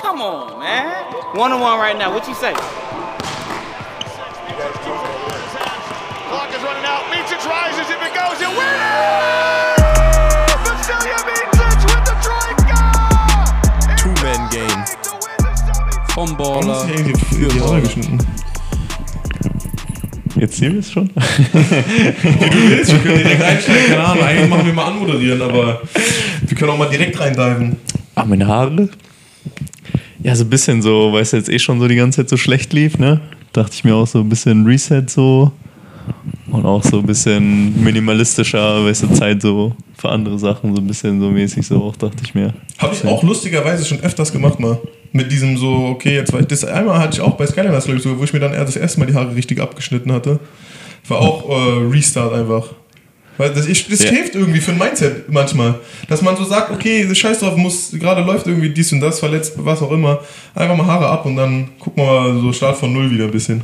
Come on, man. One on one right now. What you say? Clock is running out. Mitic rises if it goes in. Winner! Vasilia Mitic with the Troika! Two-Man-Game. Vom Warum Baller. ist eigentlich die, die Haare geschnitten? Jetzt sehen wir es schon. Wie du willst, wir können direkt einsteigen, keine Ahnung. Eigentlich machen wir mal anmoderieren, aber wir können auch mal direkt reindiven. Ah, meine Haare? Ja, so ein bisschen so, weil es jetzt eh schon so die ganze Zeit so schlecht lief, ne? Dachte ich mir auch so ein bisschen Reset so. Und auch so ein bisschen minimalistischer, weißt du, Zeit so für andere Sachen, so ein bisschen so mäßig so auch, dachte ich mir. Habe ich auch lustigerweise schon öfters gemacht mal. Mit diesem so, okay, jetzt war ich das einmal hatte ich auch bei Skylanders, glaube ich, so, wo ich mir dann erst das erste Mal die Haare richtig abgeschnitten hatte. War auch äh, Restart einfach. Weil das, ich, das Ja. hilft irgendwie für ein Mindset manchmal. Dass man so sagt, okay, scheiß drauf, muss, gerade läuft irgendwie dies und das, verletzt, was auch immer. Einfach mal Haare ab und dann gucken wir mal so Start von Null wieder ein bisschen.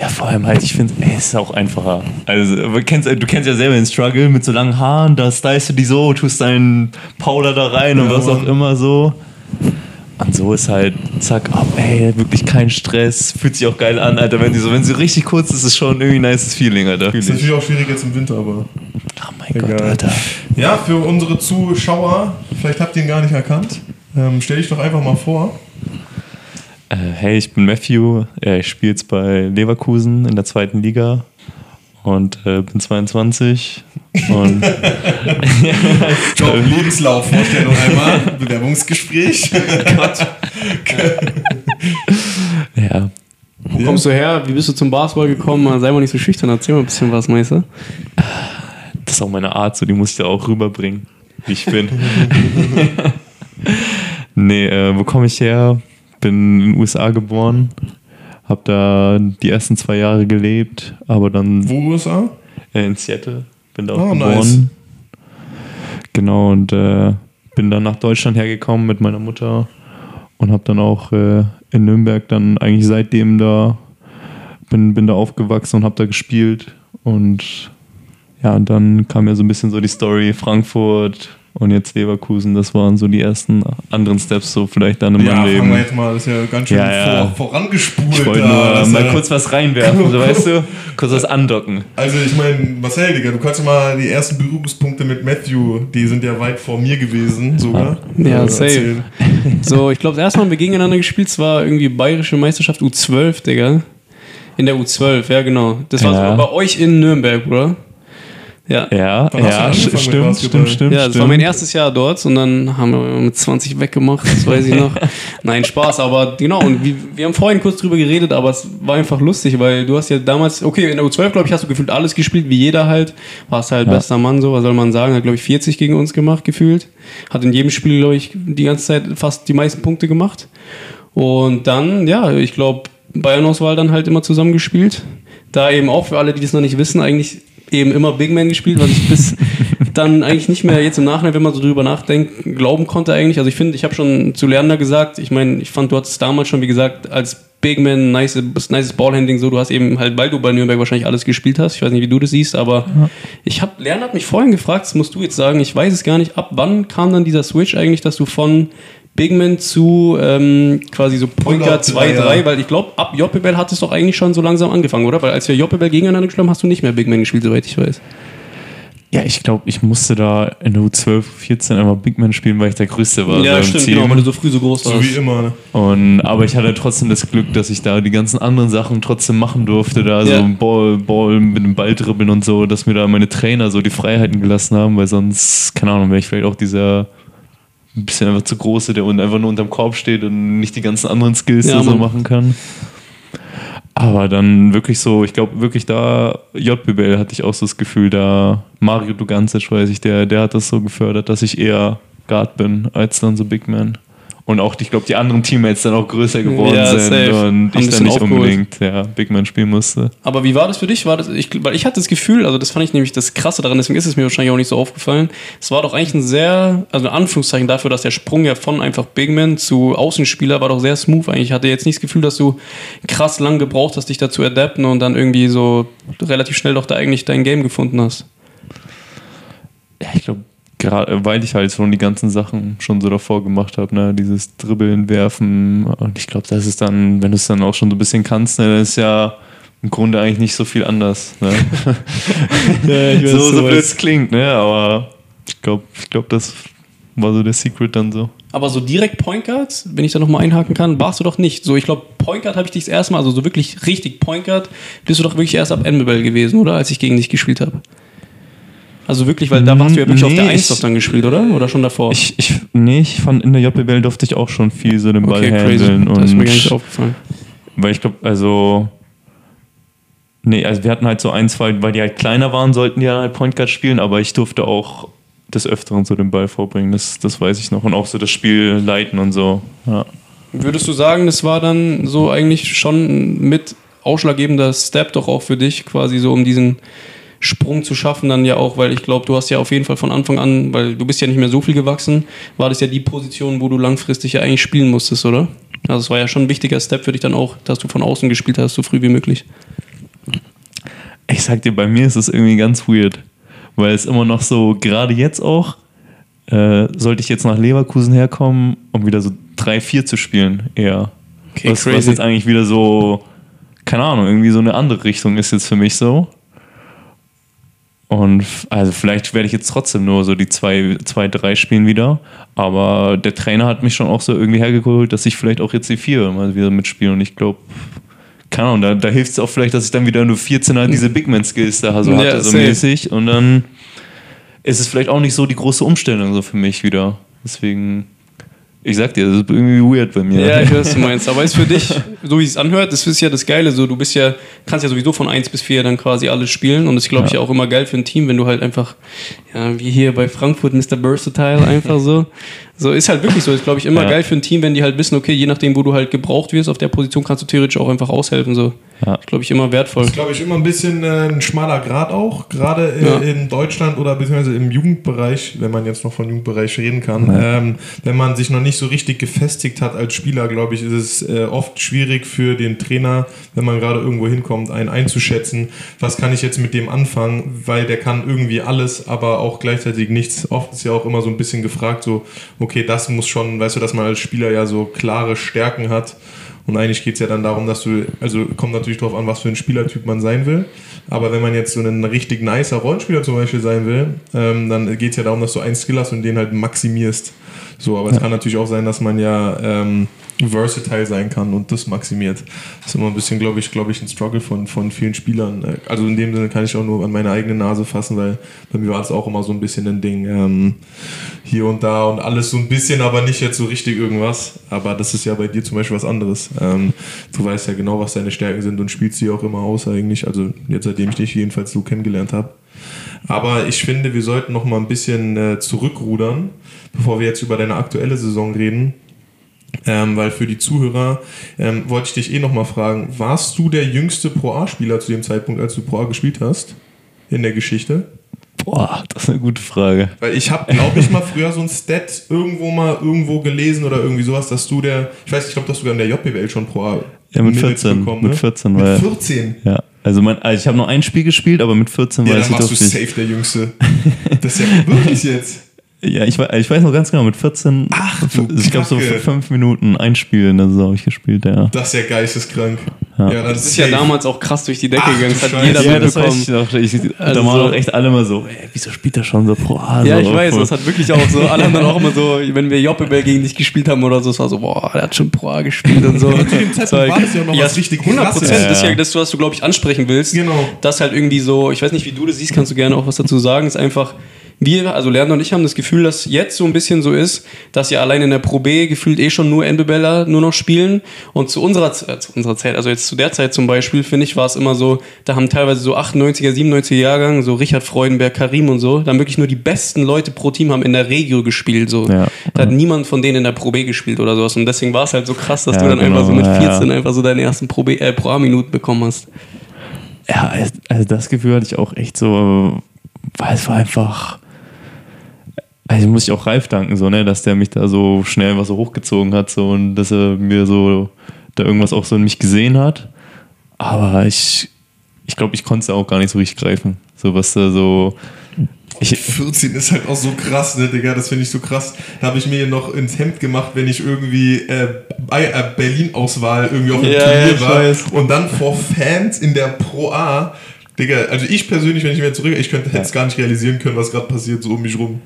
Ja, vor allem halt, ich finde, es ist auch einfacher. Also, du kennst, du kennst ja selber den Struggle mit so langen Haaren, da stylst du die so, tust deinen Powder da rein und Ja, was auch Mann. immer so. Und so ist halt, zack, ab, ey, wirklich kein Stress, fühlt sich auch geil an, Alter. Wenn sie so, wenn sie richtig kurz ist, ist es schon irgendwie ein nice Feeling, Alter. Ist natürlich auch schwierig jetzt im Winter, aber. Oh mein Gott, Egal. Alter. Ja, für unsere Zuschauer, vielleicht habt ihr ihn gar nicht erkannt. Ähm, stell dich doch einfach mal vor. Äh, hey, ich bin Matthew, äh, ich spiele jetzt bei Leverkusen in der zweiten Liga und äh, bin 22 und Job, Lebenslauf, Vorstellung einmal, Bewerbungsgespräch. ja, Wo kommst du her? Wie bist du zum Basketball gekommen? Sei mal nicht so schüchtern, erzähl mal ein bisschen was, Meister. das ist auch meine Art, so die muss ich da auch rüberbringen, wie ich bin. nee, äh, wo komme ich her? Bin in den USA geboren, habe da die ersten zwei Jahre gelebt, aber dann Wo USA? äh, in Seattle, bin da auch Oh, geboren. nice. Genau, und äh, bin dann nach Deutschland hergekommen mit meiner Mutter und habe dann auch äh, in Nürnberg dann eigentlich seitdem da, bin, bin da aufgewachsen und habe da gespielt. Und ja, und dann kam ja so ein bisschen so die Story Frankfurt und jetzt Leverkusen. Das waren so die ersten anderen Steps so vielleicht dann in Ja, meinem fangen Leben. wir jetzt mal, das ist ja ganz schön Ja, ja. Vor, vorangespult. Ich wollte da. nur mal ja- kurz was reinwerfen, so weißt du, kurz was andocken. Also ich meine, Marcel, Digga, du kannst ja mal die ersten Berührungspunkte mit Matthew, die sind ja weit vor mir gewesen sogar. Ja, äh, safe. erzählen. So, ich glaube, das erste Mal haben wir gegeneinander gespielt, es war irgendwie Bayerische Meisterschaft U12, Digga. In der U12, ja, genau. Das war Ja. so bei euch in Nürnberg, oder? Ja. Ja, ja, stimmt, stimmt, stimmt. Ja, das war stimmt. mein erstes Jahr dort und dann haben wir mit 20 weggemacht, das weiß ich noch. Nein, Spaß, aber genau, und wir, wir haben vorhin kurz drüber geredet, aber es war einfach lustig, weil du hast ja damals, okay, in der U12, glaube ich, hast du gefühlt alles gespielt, wie jeder halt, warst halt Ja. bester Mann, so, was soll man sagen, hat, glaube ich, 40 gegen uns gemacht, gefühlt. Hat in jedem Spiel, glaube ich, die ganze Zeit fast die meisten Punkte gemacht. Und dann, ja, ich glaube, Bayern-Auswahl dann halt immer zusammengespielt. Da eben auch für alle, die das noch nicht wissen, eigentlich eben immer Big Man gespielt, was ich bis dann eigentlich nicht mehr jetzt im Nachhinein, wenn man so drüber nachdenkt, glauben konnte eigentlich. Also ich finde, ich habe schon zu Lerner gesagt, ich meine, ich fand, du hattest damals schon, wie gesagt, als Big Man, nice, nices Ballhandling, so, du hast eben halt, weil du bei Nürnberg wahrscheinlich alles gespielt hast, ich weiß nicht, wie du das siehst, aber ich habe, Lerner hat mich vorhin gefragt, das musst du jetzt sagen, ich weiß es gar nicht, ab wann kam dann dieser Switch eigentlich, dass du von Big Man zu ähm, quasi so Point Guard 2, 3, weil ich glaube, ab Joppebell hat es doch eigentlich schon so langsam angefangen, oder? Weil als wir Joppebell gegeneinander gespielt haben, hast du nicht mehr Big Man gespielt, soweit ich weiß. Ja, ich glaube, ich musste da in der U12, 14 einmal Big Man spielen, weil ich der Größte war. ja, stimmt, Team. genau, weil du so früh so groß warst. So wie immer. Ne? Und, aber ich hatte trotzdem das Glück, dass ich da die ganzen anderen Sachen trotzdem machen durfte. Da Ja. so Ball, Ball mit dem Ball dribbeln und so, dass mir da meine Trainer so die Freiheiten gelassen haben, weil sonst, keine Ahnung, wäre ich vielleicht auch dieser ein bisschen einfach zu große, der einfach nur unterm Korb steht und nicht die ganzen anderen Skills Ja, Mann. machen kann. Aber dann wirklich so, ich glaube wirklich da, JBL hatte ich auch so das Gefühl, da Mario Dugancic, weiß ich, der, der hat das so gefördert, dass ich eher Guard bin als dann so Big Man. Und auch, ich glaube, die anderen Teammates dann auch größer geworden Ja, sind safe. Haben und ein ich dann nicht unbedingt ja, Big Man spielen musste. Aber wie war das für dich? War das, ich, weil ich hatte das Gefühl, also das fand ich nämlich das Krasse daran, deswegen ist es mir wahrscheinlich auch nicht so aufgefallen. Es war doch eigentlich ein sehr, also in Anführungszeichen dafür, dass der Sprung ja von einfach Big Man zu Außenspieler war doch sehr smooth eigentlich. Ich hatte jetzt nicht das Gefühl, dass du krass lang gebraucht hast, dich dazu zu adapten und dann irgendwie so relativ schnell doch da eigentlich dein Game gefunden hast. Ja, ich glaube, gerade weil ich halt schon die ganzen Sachen schon so davor gemacht habe, ne, dieses Dribbeln, Werfen und ich glaube, das ist dann, wenn du es dann auch schon so ein bisschen kannst, ne, das ist ja im Grunde eigentlich nicht so viel anders. Ne? Ja, ich weiß, so so blöd es klingt, ne, aber ich glaube, ich glaub, das war so der Secret dann so. Aber so direkt Point Guard, wenn ich da nochmal einhaken kann, warst du doch nicht. So, ich glaube, Point Guard habe ich dich das erste Mal, also so wirklich richtig Point Guard, bist du doch wirklich erst ab NBL gewesen, oder? Als ich gegen dich gespielt habe. Also wirklich, weil da warst du ja wirklich auf der Nee, 1 ich- doch dann gespielt, oder? Oder schon davor? Ich, ich, nee, ich fand in der JBL durfte ich auch schon viel so den Ball okay, crazy. handeln. Das ist mir und- gar nicht aufgefallen. Weil ich glaube, also. Nee, also wir hatten halt so ein, zwei, weil die halt kleiner waren, sollten die dann halt Point Guard spielen, aber ich durfte auch des Öfteren so den Ball vorbringen, das, das weiß ich noch. Und auch so das Spiel leiten und so. Ja. Würdest du sagen, das war dann so eigentlich schon mit ausschlaggebender Step doch auch für dich, quasi so um diesen Sprung zu schaffen, dann ja auch, weil ich glaube, du hast ja auf jeden Fall von Anfang an, weil du bist ja nicht mehr so viel gewachsen, war das ja die Position, wo du langfristig ja eigentlich spielen musstest, oder? Also es war ja schon ein wichtiger Step für dich dann auch, dass du von außen gespielt hast, so früh wie möglich. Ich sag dir, bei mir ist es irgendwie ganz weird, weil es immer noch so, gerade jetzt auch, äh, sollte ich jetzt nach Leverkusen herkommen, um wieder so 3-4 zu spielen, eher. Okay, was, was jetzt eigentlich wieder so, keine Ahnung, irgendwie so eine andere Richtung ist jetzt für mich so. Und also vielleicht werde ich jetzt trotzdem nur so die zwei, zwei, drei spielen wieder. Aber der Trainer hat mich schon auch so irgendwie hergeholt, dass ich vielleicht auch jetzt die vier mal wieder mitspiele. Und ich glaube, keine Ahnung, da, da hilft es auch vielleicht, dass ich dann wieder nur 14 halt diese Big Man Skills da so Ja, hatte, so safe. mäßig. Und dann ist es vielleicht auch nicht so die große Umstellung so für mich wieder. Deswegen, ich sag dir, das ist irgendwie weird bei mir. Ja, ich weiß, was du meinst. Aber ist für dich, so wie es anhört, das ist ja das Geile. So, du bist ja, kannst ja sowieso von 1 bis 4 dann quasi alles spielen. Und das glaube ich Ja. auch immer geil für ein Team, wenn du halt einfach, ja, wie hier bei Frankfurt, Mr. Versatile, einfach so. So ist halt wirklich so. Ist, glaube ich, immer Ja. geil für ein Team, wenn die halt wissen, okay, je nachdem, wo du halt gebraucht wirst, auf der Position kannst du theoretisch auch einfach aushelfen. So. Ja. Ist, glaube ich, immer wertvoll. Das ist, glaube ich, immer ein bisschen äh, ein schmaler Grad auch, gerade äh, Ja. in Deutschland oder beziehungsweise im Jugendbereich, wenn man jetzt noch von Jugendbereich reden kann. Ähm, wenn man sich noch nicht so richtig gefestigt hat als Spieler, glaube ich, ist es äh, oft schwierig für den Trainer, wenn man gerade irgendwo hinkommt, einen einzuschätzen, was kann ich jetzt mit dem anfangen, weil der kann irgendwie alles, aber auch gleichzeitig nichts. Oft ist ja auch immer so ein bisschen gefragt, so, okay, das muss schon, weißt du, dass man als Spieler ja so klare Stärken hat. Und eigentlich geht es ja dann darum, dass du, also kommt natürlich darauf an, was für ein Spielertyp man sein will. Aber wenn man jetzt so ein richtig nicer Rollenspieler zum Beispiel sein will, ähm, dann geht es ja darum, dass du einen Skill hast und den halt maximierst. So, aber es kann natürlich auch sein, dass man ja ähm, versatile sein kann und das maximiert. Das ist immer ein bisschen, glaube ich, glaube ich, ein Struggle von, von vielen Spielern. Also in dem Sinne kann ich auch nur an meine eigene Nase fassen, weil bei mir war es auch immer so ein bisschen ein Ding. Ähm, hier und da und alles so ein bisschen, aber nicht jetzt so richtig irgendwas. Aber das ist ja bei dir zum Beispiel was anderes. Ähm, du weißt ja genau, was deine Stärken sind und spielst sie auch immer aus eigentlich. Also jetzt seitdem ich dich jedenfalls so kennengelernt habe. Aber ich finde, wir sollten noch mal ein bisschen äh, zurückrudern, bevor wir jetzt über deine aktuelle Saison reden. Ähm, weil für die Zuhörer ähm, wollte ich dich eh noch mal fragen, warst du der jüngste Pro A-Spieler zu dem Zeitpunkt, als du Pro A gespielt hast? In der Geschichte? Boah, das ist eine gute Frage. Weil ich habe, glaube ich, mal früher so ein Stat irgendwo mal irgendwo gelesen oder irgendwie sowas, dass du der, ich weiß, ich glaube, dass du sogar in der JBL schon Pro A Ja, mit Minutes 14, bekommen, mit ne? 14, Mit weil- 14? Ja, also, mein, also ich habe nur ein Spiel gespielt, aber mit 14 Ja, weiß dann ich warst du safe der Jüngste. Das ist ja wirklich jetzt. Ja, ich, ich weiß noch ganz genau, mit 14, Ach, du ich glaube so für fünf Minuten ein Spiel in der Saison habe ich gespielt, ja. Das ist ja geisteskrank. Ja. dann Das ist ja safe. damals auch krass durch die Decke Ach, gegangen. Das hat Scheiße. jeder Ja, das weiß ich noch. Ich, Also da waren so- auch echt alle immer so, ey, wieso spielt er schon so pro A? Ja, so, ich weiß, das hat wirklich auch so, alle haben dann auch immer so, wenn wir Joppebell gegen dich gespielt haben oder so, es war so, boah, der hat schon Pro A gespielt und so. Zu dem Zeitpunkt war das ja noch was richtig 100 Prozent, das ist ja das, was du, glaube ich, ansprechen willst. Genau. Das halt irgendwie so, ich weiß nicht, wie du das siehst, kannst du gerne auch was dazu sagen, ist einfach, wir, also Lerner und ich haben das Gefühl, dass jetzt so ein bisschen so ist, dass ja allein in der Pro B gefühlt eh schon nur NBBler nur noch spielen. Und zu unserer, äh, zu unserer Zeit, also jetzt zu der Zeit zum Beispiel, finde ich, war es immer so, da haben teilweise so 98er, 97er Jahrgang, so Richard Freudenberg, Karim und so, dann wirklich nur die besten Leute pro Team haben in der Regio gespielt. So. Ja. Da hat niemand von denen in der Pro B gespielt oder sowas. Und deswegen war es halt so krass, dass Ja, du dann einfach so mit genau, ja, 14 ja. einfach so deine ersten Pro, B, äh, Pro A-Minuten bekommen hast. Ja, also- also das Gefühl hatte ich auch echt so, weil es war einfach. Also muss ich auch Ralf danken, so, ne, dass der mich da so schnell was so hochgezogen hat so, und dass er mir so da irgendwas auch so in mich gesehen hat. Aber ich, ich glaube, ich konnte es auch gar nicht so richtig greifen. So was da so. Ich, 14 ist halt auch so krass, ne, Digga, das finde ich so krass. Da habe ich mir noch ins Hemd gemacht, wenn ich irgendwie äh, bei äh, Berlin-Auswahl irgendwie auf dem Ja, Turnier ja, war. weiß. Und dann vor Fans in der Pro A. Digga, also ich persönlich, wenn ich mir zurück, ich könnte hätte es gar nicht realisieren können, was gerade passiert, so um mich rum.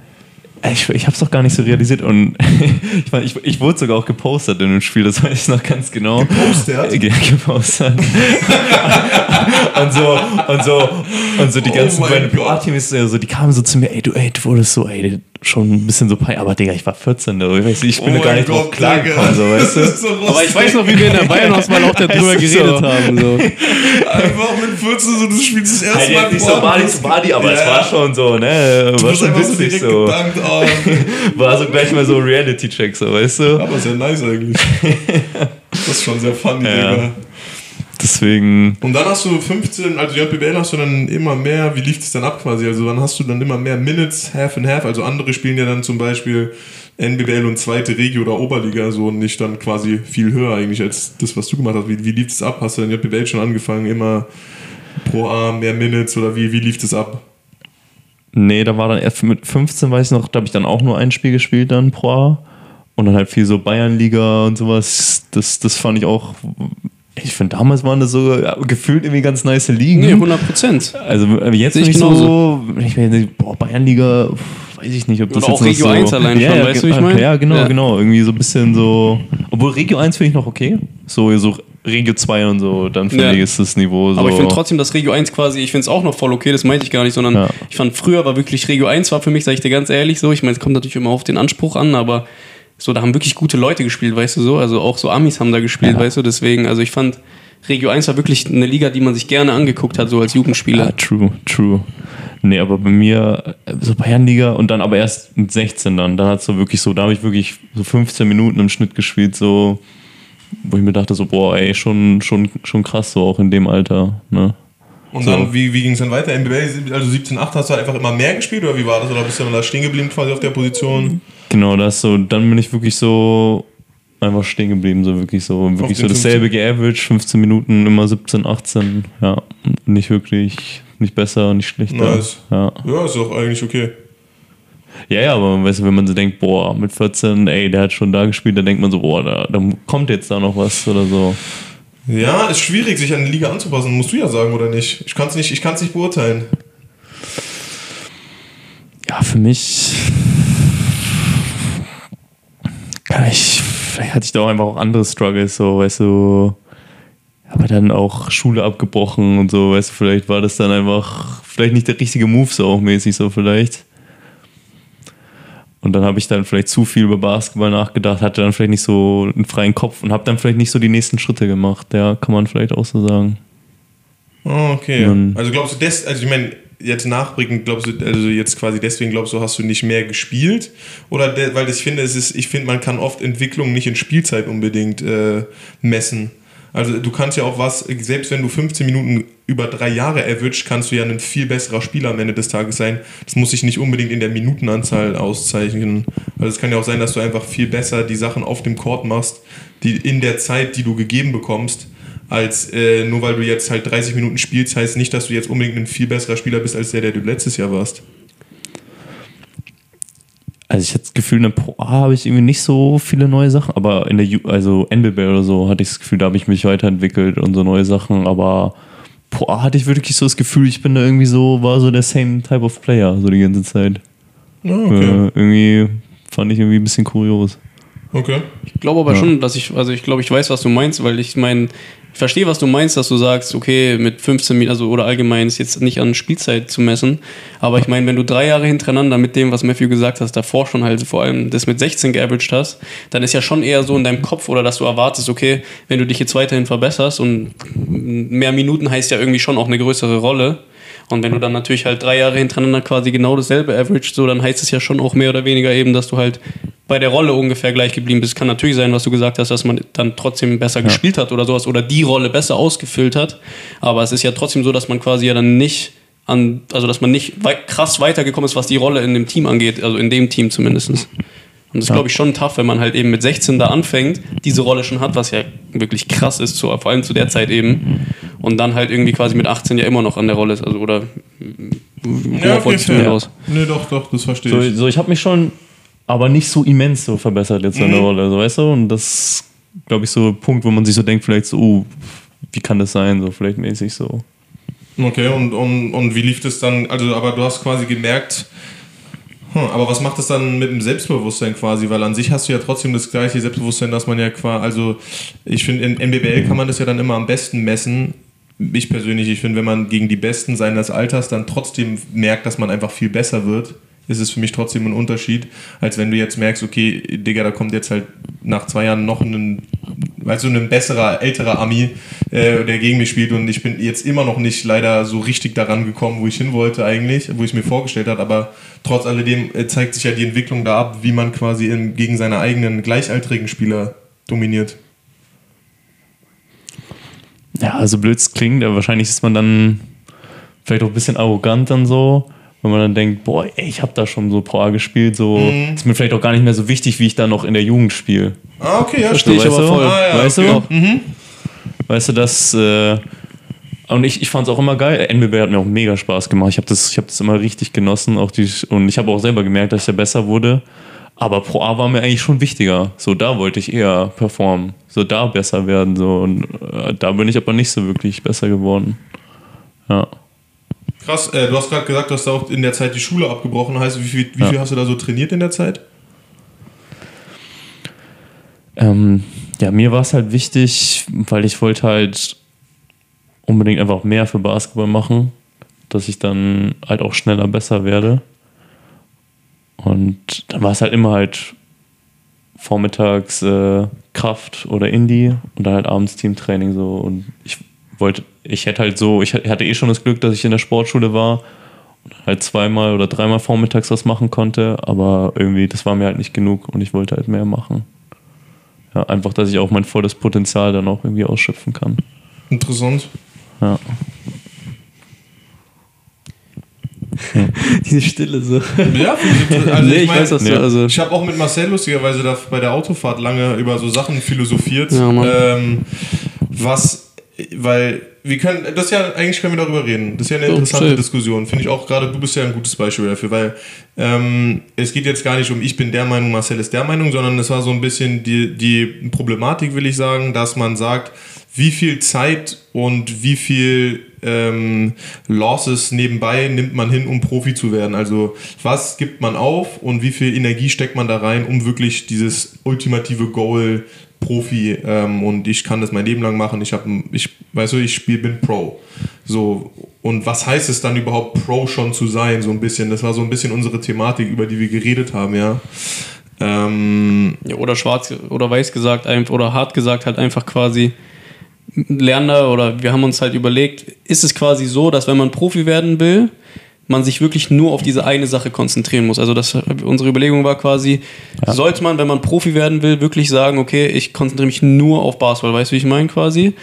Ich, ich habe es doch gar nicht so realisiert und ich, fand, ich, ich wurde sogar auch gepostet in dem Spiel, das weiß ich noch ganz genau. Gepostet? Ge gepostet. und so, und so, und so die Oh ganzen mein meine äh, so, die kamen so zu mir, ey, du, ey, du wurdest so, ey, schon ein bisschen so peinlich, aber Digga, ich war 14, da, ich, weiß, ich bin Oh da gar nicht drauf Gott, klargekommen, so, weißt du. So. Aber ich weiß noch, wie wir in der Bayern-Auswahl auch darüber Weißt du geredet so. haben. So. Einfach mit 14 so, du spielst das erste Halt Mal. nicht so Badi zu Badi, aber es Ja. war schon so, ne? Du War bist schon witzig direkt so. gedankt. Oh. War so gleich mal so Reality-Check, so, weißt du? Aber sehr nice eigentlich. Das ist schon sehr funny, Ja. Digga. Deswegen, Und dann hast du 15, also JBL hast du dann immer mehr, wie lief das dann ab quasi? Also dann hast du dann immer mehr Minutes, Half and Half, also andere spielen ja dann zum Beispiel NBBL und zweite Regio oder Oberliga so und nicht dann quasi viel höher eigentlich als das, was du gemacht hast. Wie, wie lief das ab? Hast du dann JBL schon angefangen, immer pro Arm mehr Minutes oder wie, wie lief das ab? nee, da war dann erst mit 15, weiß ich noch, da habe ich dann auch nur ein Spiel gespielt dann pro A. Und dann halt viel so Bayernliga und sowas. Das, das fand ich auch. Ich finde, damals waren das so gefühlt irgendwie ganz nice Ligen. Nee, 100 Prozent. Also äh, jetzt ich so, genauso. ich denke, boah, Bayernliga, weiß ich nicht, ob das Oder jetzt auch Regio so, 1 allein ja, schon, ja, weißt du, wie ich meine? Ja, genau, Ja. genau, irgendwie so ein bisschen so, obwohl Regio 1 finde ich noch okay, so, so Regio 2 und so, dann finde Ja. ich ist das Niveau so. Aber ich finde trotzdem, dass Regio 1 quasi, ich finde es auch noch voll okay, das meinte ich gar nicht, sondern Ja. ich fand früher war wirklich Regio 1 war für mich, sage ich dir ganz ehrlich so, ich meine, es kommt natürlich immer auf den Anspruch an, aber so, da haben wirklich gute Leute gespielt, weißt du so, also auch so Amis haben da gespielt, Ja. weißt du, deswegen, also ich fand, Regio 1 war wirklich eine Liga, die man sich gerne angeguckt hat, so als Ja, Jugendspieler. true, true. Nee, aber bei mir so Bayernliga und dann aber erst mit 16 dann. Dann hat so wirklich so, da habe ich wirklich so 15 Minuten im Schnitt gespielt, so, wo ich mir dachte, so, boah, ey, schon, schon, schon krass, so auch in dem Alter. Ne? Und So. dann, wie, wie ging es dann weiter? NBL, also 17, 8 hast du einfach immer mehr gespielt oder wie war das? Oder bist du dann da stehen geblieben quasi auf der Position? Genau, das so, dann bin ich wirklich so einfach stehen geblieben, so wirklich so, wirklich so dasselbe geaverage, 15 Minuten, immer 17, 18, ja, nicht wirklich, nicht besser, nicht schlechter. Nice. Ja. Ja, ist doch eigentlich okay. Ja, ja, aber weißt du, wenn man so denkt, boah, mit 14, ey, der hat schon da gespielt, dann denkt man so, boah, da, da kommt jetzt da noch was oder so. Ja, ist schwierig, sich an eine Liga anzupassen, musst du ja sagen, oder nicht? Ich kann es nicht, ich kann's nicht beurteilen. Ja, für mich. Ja, ich, vielleicht hatte ich da auch einfach auch andere Struggles, so, weißt du. Aber dann auch Schule abgebrochen und so, weißt du, vielleicht war das dann einfach, vielleicht nicht der richtige Move, so auch mäßig, so vielleicht. Und dann habe ich dann vielleicht zu viel über Basketball nachgedacht, hatte dann vielleicht nicht so einen freien Kopf und habe dann vielleicht nicht so die nächsten Schritte gemacht. Ja, kann man vielleicht auch so sagen. Oh, okay. Also glaubst du, des, also ich meine, jetzt nachbringend, glaubst du, also jetzt quasi deswegen glaubst du, hast du nicht mehr gespielt? Oder der, weil ich finde, es ist, ich finde, man kann oft Entwicklung nicht in Spielzeit unbedingt äh, messen. Also du kannst ja auch was, selbst wenn du 15 Minuten über drei Jahre average, kannst du ja ein viel besserer Spieler am Ende des Tages sein. Das muss sich nicht unbedingt in der Minutenanzahl auszeichnen. Also es kann ja auch sein, dass du einfach viel besser die Sachen auf dem Court machst, die in der Zeit, die du gegeben bekommst, als äh, nur weil du jetzt halt 30 Minuten spielst, heißt nicht, dass du jetzt unbedingt ein viel besserer Spieler bist als der, der du letztes Jahr warst. Also ich hatte das Gefühl, in der Pro A habe ich irgendwie nicht so viele neue Sachen, aber in der Ju also NBB oder so hatte ich das Gefühl, da habe ich mich weiterentwickelt und so neue Sachen, aber Pro A hatte ich wirklich so das Gefühl, ich bin da irgendwie so, war so der same type of player, so die ganze Zeit. Ah, okay. Äh, irgendwie fand ich irgendwie ein bisschen kurios. okay. Ich glaube aber schon, dass ich, also ich glaube, ich weiß, was du meinst, weil ich meine, ich verstehe, was du meinst, dass du sagst, okay, mit 15 Minuten, also oder allgemein ist jetzt nicht an Spielzeit zu messen, aber ich meine, wenn du drei Jahre hintereinander mit dem, was Matthew gesagt hast, davor schon halt vor allem das mit 16 geaveraged hast, dann ist ja schon eher so in deinem Kopf oder dass du erwartest, okay, wenn du dich jetzt weiterhin verbesserst und mehr Minuten heißt ja irgendwie schon auch eine größere Rolle. Und wenn du dann natürlich halt drei Jahre hintereinander quasi genau dasselbe average, so, dann heißt es ja schon auch mehr oder weniger eben, dass du halt bei der Rolle ungefähr gleich geblieben bist. Kann natürlich sein, was du gesagt hast, dass man dann trotzdem besser gespielt hat oder sowas oder die Rolle besser ausgefüllt hat. Aber es ist ja trotzdem so, dass man quasi ja dann nicht an, also dass man nicht wei krass weitergekommen ist, was die Rolle in dem Team angeht, also in dem Team zumindest. Und das ist, glaube ich, schon tough, wenn man halt eben mit 16 da anfängt, diese Rolle schon hat, was ja wirklich krass ist, zu, vor allem zu der Zeit eben. Und dann halt irgendwie quasi mit 18 ja immer noch an der Rolle ist. Also, oder wolltest du fair. hinaus? Nee, doch, doch, das verstehe So, ich. so ich habe mich schon, aber nicht so immens so verbessert jetzt in der Rolle, so weißt du? Und das, glaube ich, so ein Punkt, wo man sich so denkt, vielleicht so, uh, wie kann das sein, so vielleicht mäßig so. Okay, und, und, und wie lief das dann? Also, aber du hast quasi gemerkt, hm, aber was macht das dann mit dem Selbstbewusstsein quasi? Weil an sich hast du ja trotzdem das gleiche Selbstbewusstsein, dass man ja quasi, also ich finde, in NBBL kann man das ja dann immer am besten messen. Ich persönlich, ich finde, wenn man gegen die Besten seines Alters dann trotzdem merkt, dass man einfach viel besser wird, ist es für mich trotzdem ein Unterschied, als wenn du jetzt merkst, okay, Digga, da kommt jetzt halt nach zwei Jahren noch ein, weißt du, ein besserer, älterer Ami, äh, der gegen mich spielt und ich bin jetzt immer noch nicht leider so richtig daran gekommen, wo ich hin wollte eigentlich, wo ich mir vorgestellt habe, aber trotz alledem äh, zeigt sich ja die Entwicklung da ab, wie man quasi in, gegen seine eigenen gleichaltrigen Spieler dominiert. Ja, also blöd klingt, aber wahrscheinlich ist man dann vielleicht auch ein bisschen arrogant dann so, wenn man dann denkt, boah, ey, ich habe da schon so Pro A gespielt, so ist mir vielleicht auch gar nicht mehr so wichtig, wie ich da noch in der Jugend spiele. Ah, okay, ja, Verstehe ich weißt aber du? voll. Ah, ja, weißt okay. du? Weißt du, das. Äh, und ich, ich fand es auch immer geil. NBB hat mir auch mega Spaß gemacht. Ich habe das, ich hab das immer richtig genossen. Auch die, und ich habe auch selber gemerkt, dass ich da besser wurde. Aber Pro A war mir eigentlich schon wichtiger. So, da wollte ich eher performen. So, da besser werden. So. Und äh, da bin ich aber nicht so wirklich besser geworden. Ja. Krass, äh, du hast gerade gesagt, du hast da auch in der Zeit die Schule abgebrochen. Heißt, wie viel, wie Ja. viel hast du da so trainiert in der Zeit? Ähm, ja, mir war es halt wichtig, weil ich wollte halt unbedingt einfach mehr für Basketball machen, dass ich dann halt auch schneller besser werde. Und dann war es halt immer halt vormittags äh, Kraft oder Indie und dann halt abends Teamtraining so. Und ich wollte, ich hätte halt so, ich hatte eh schon das Glück, dass ich in der Sportschule war und halt zweimal oder dreimal vormittags was machen konnte, aber irgendwie, das war mir halt nicht genug und ich wollte halt mehr machen. Ja, einfach, dass ich auch mein volles Potenzial dann auch irgendwie ausschöpfen kann. Interessant. Ja. Diese Stille so. Ja, ich, also nee, ich, mein, weiß, was ja. du, also. Ich habe auch mit Marcel lustigerweise da bei der Autofahrt lange über so Sachen philosophiert. Ja, ähm, was, weil wir können, das ist ja, eigentlich können wir darüber reden. Das ist ja eine So, interessante chill. Diskussion. Finde ich auch gerade, du bist ja ein gutes Beispiel dafür, weil ähm, es geht jetzt gar nicht um, ich bin der Meinung, Marcel ist der Meinung, sondern es war so ein bisschen die, die Problematik, will ich sagen, dass man sagt, wie viel Zeit und wie viel ähm, Losses nebenbei nimmt man hin, um Profi zu werden. Also was gibt man auf und wie viel Energie steckt man da rein, um wirklich dieses ultimative Goal Profi ähm, und ich kann das mein Leben lang machen. Ich habe, ich weißt du, ich spiel, bin Pro. So und was heißt es dann überhaupt Pro schon zu sein? So ein bisschen. Das war so ein bisschen unsere Thematik, über die wir geredet haben, ja. Ähm, Ja, oder schwarz oder weiß gesagt, oder hart gesagt, halt einfach quasi Lerner oder wir haben uns halt überlegt, ist es quasi so, dass wenn man Profi werden will, man sich wirklich nur auf diese eine Sache konzentrieren muss. Also das, unsere Überlegung war quasi, sollte man, wenn man Profi werden will, wirklich sagen, okay, ich konzentriere mich nur auf Basketball, weißt du, wie ich meine quasi?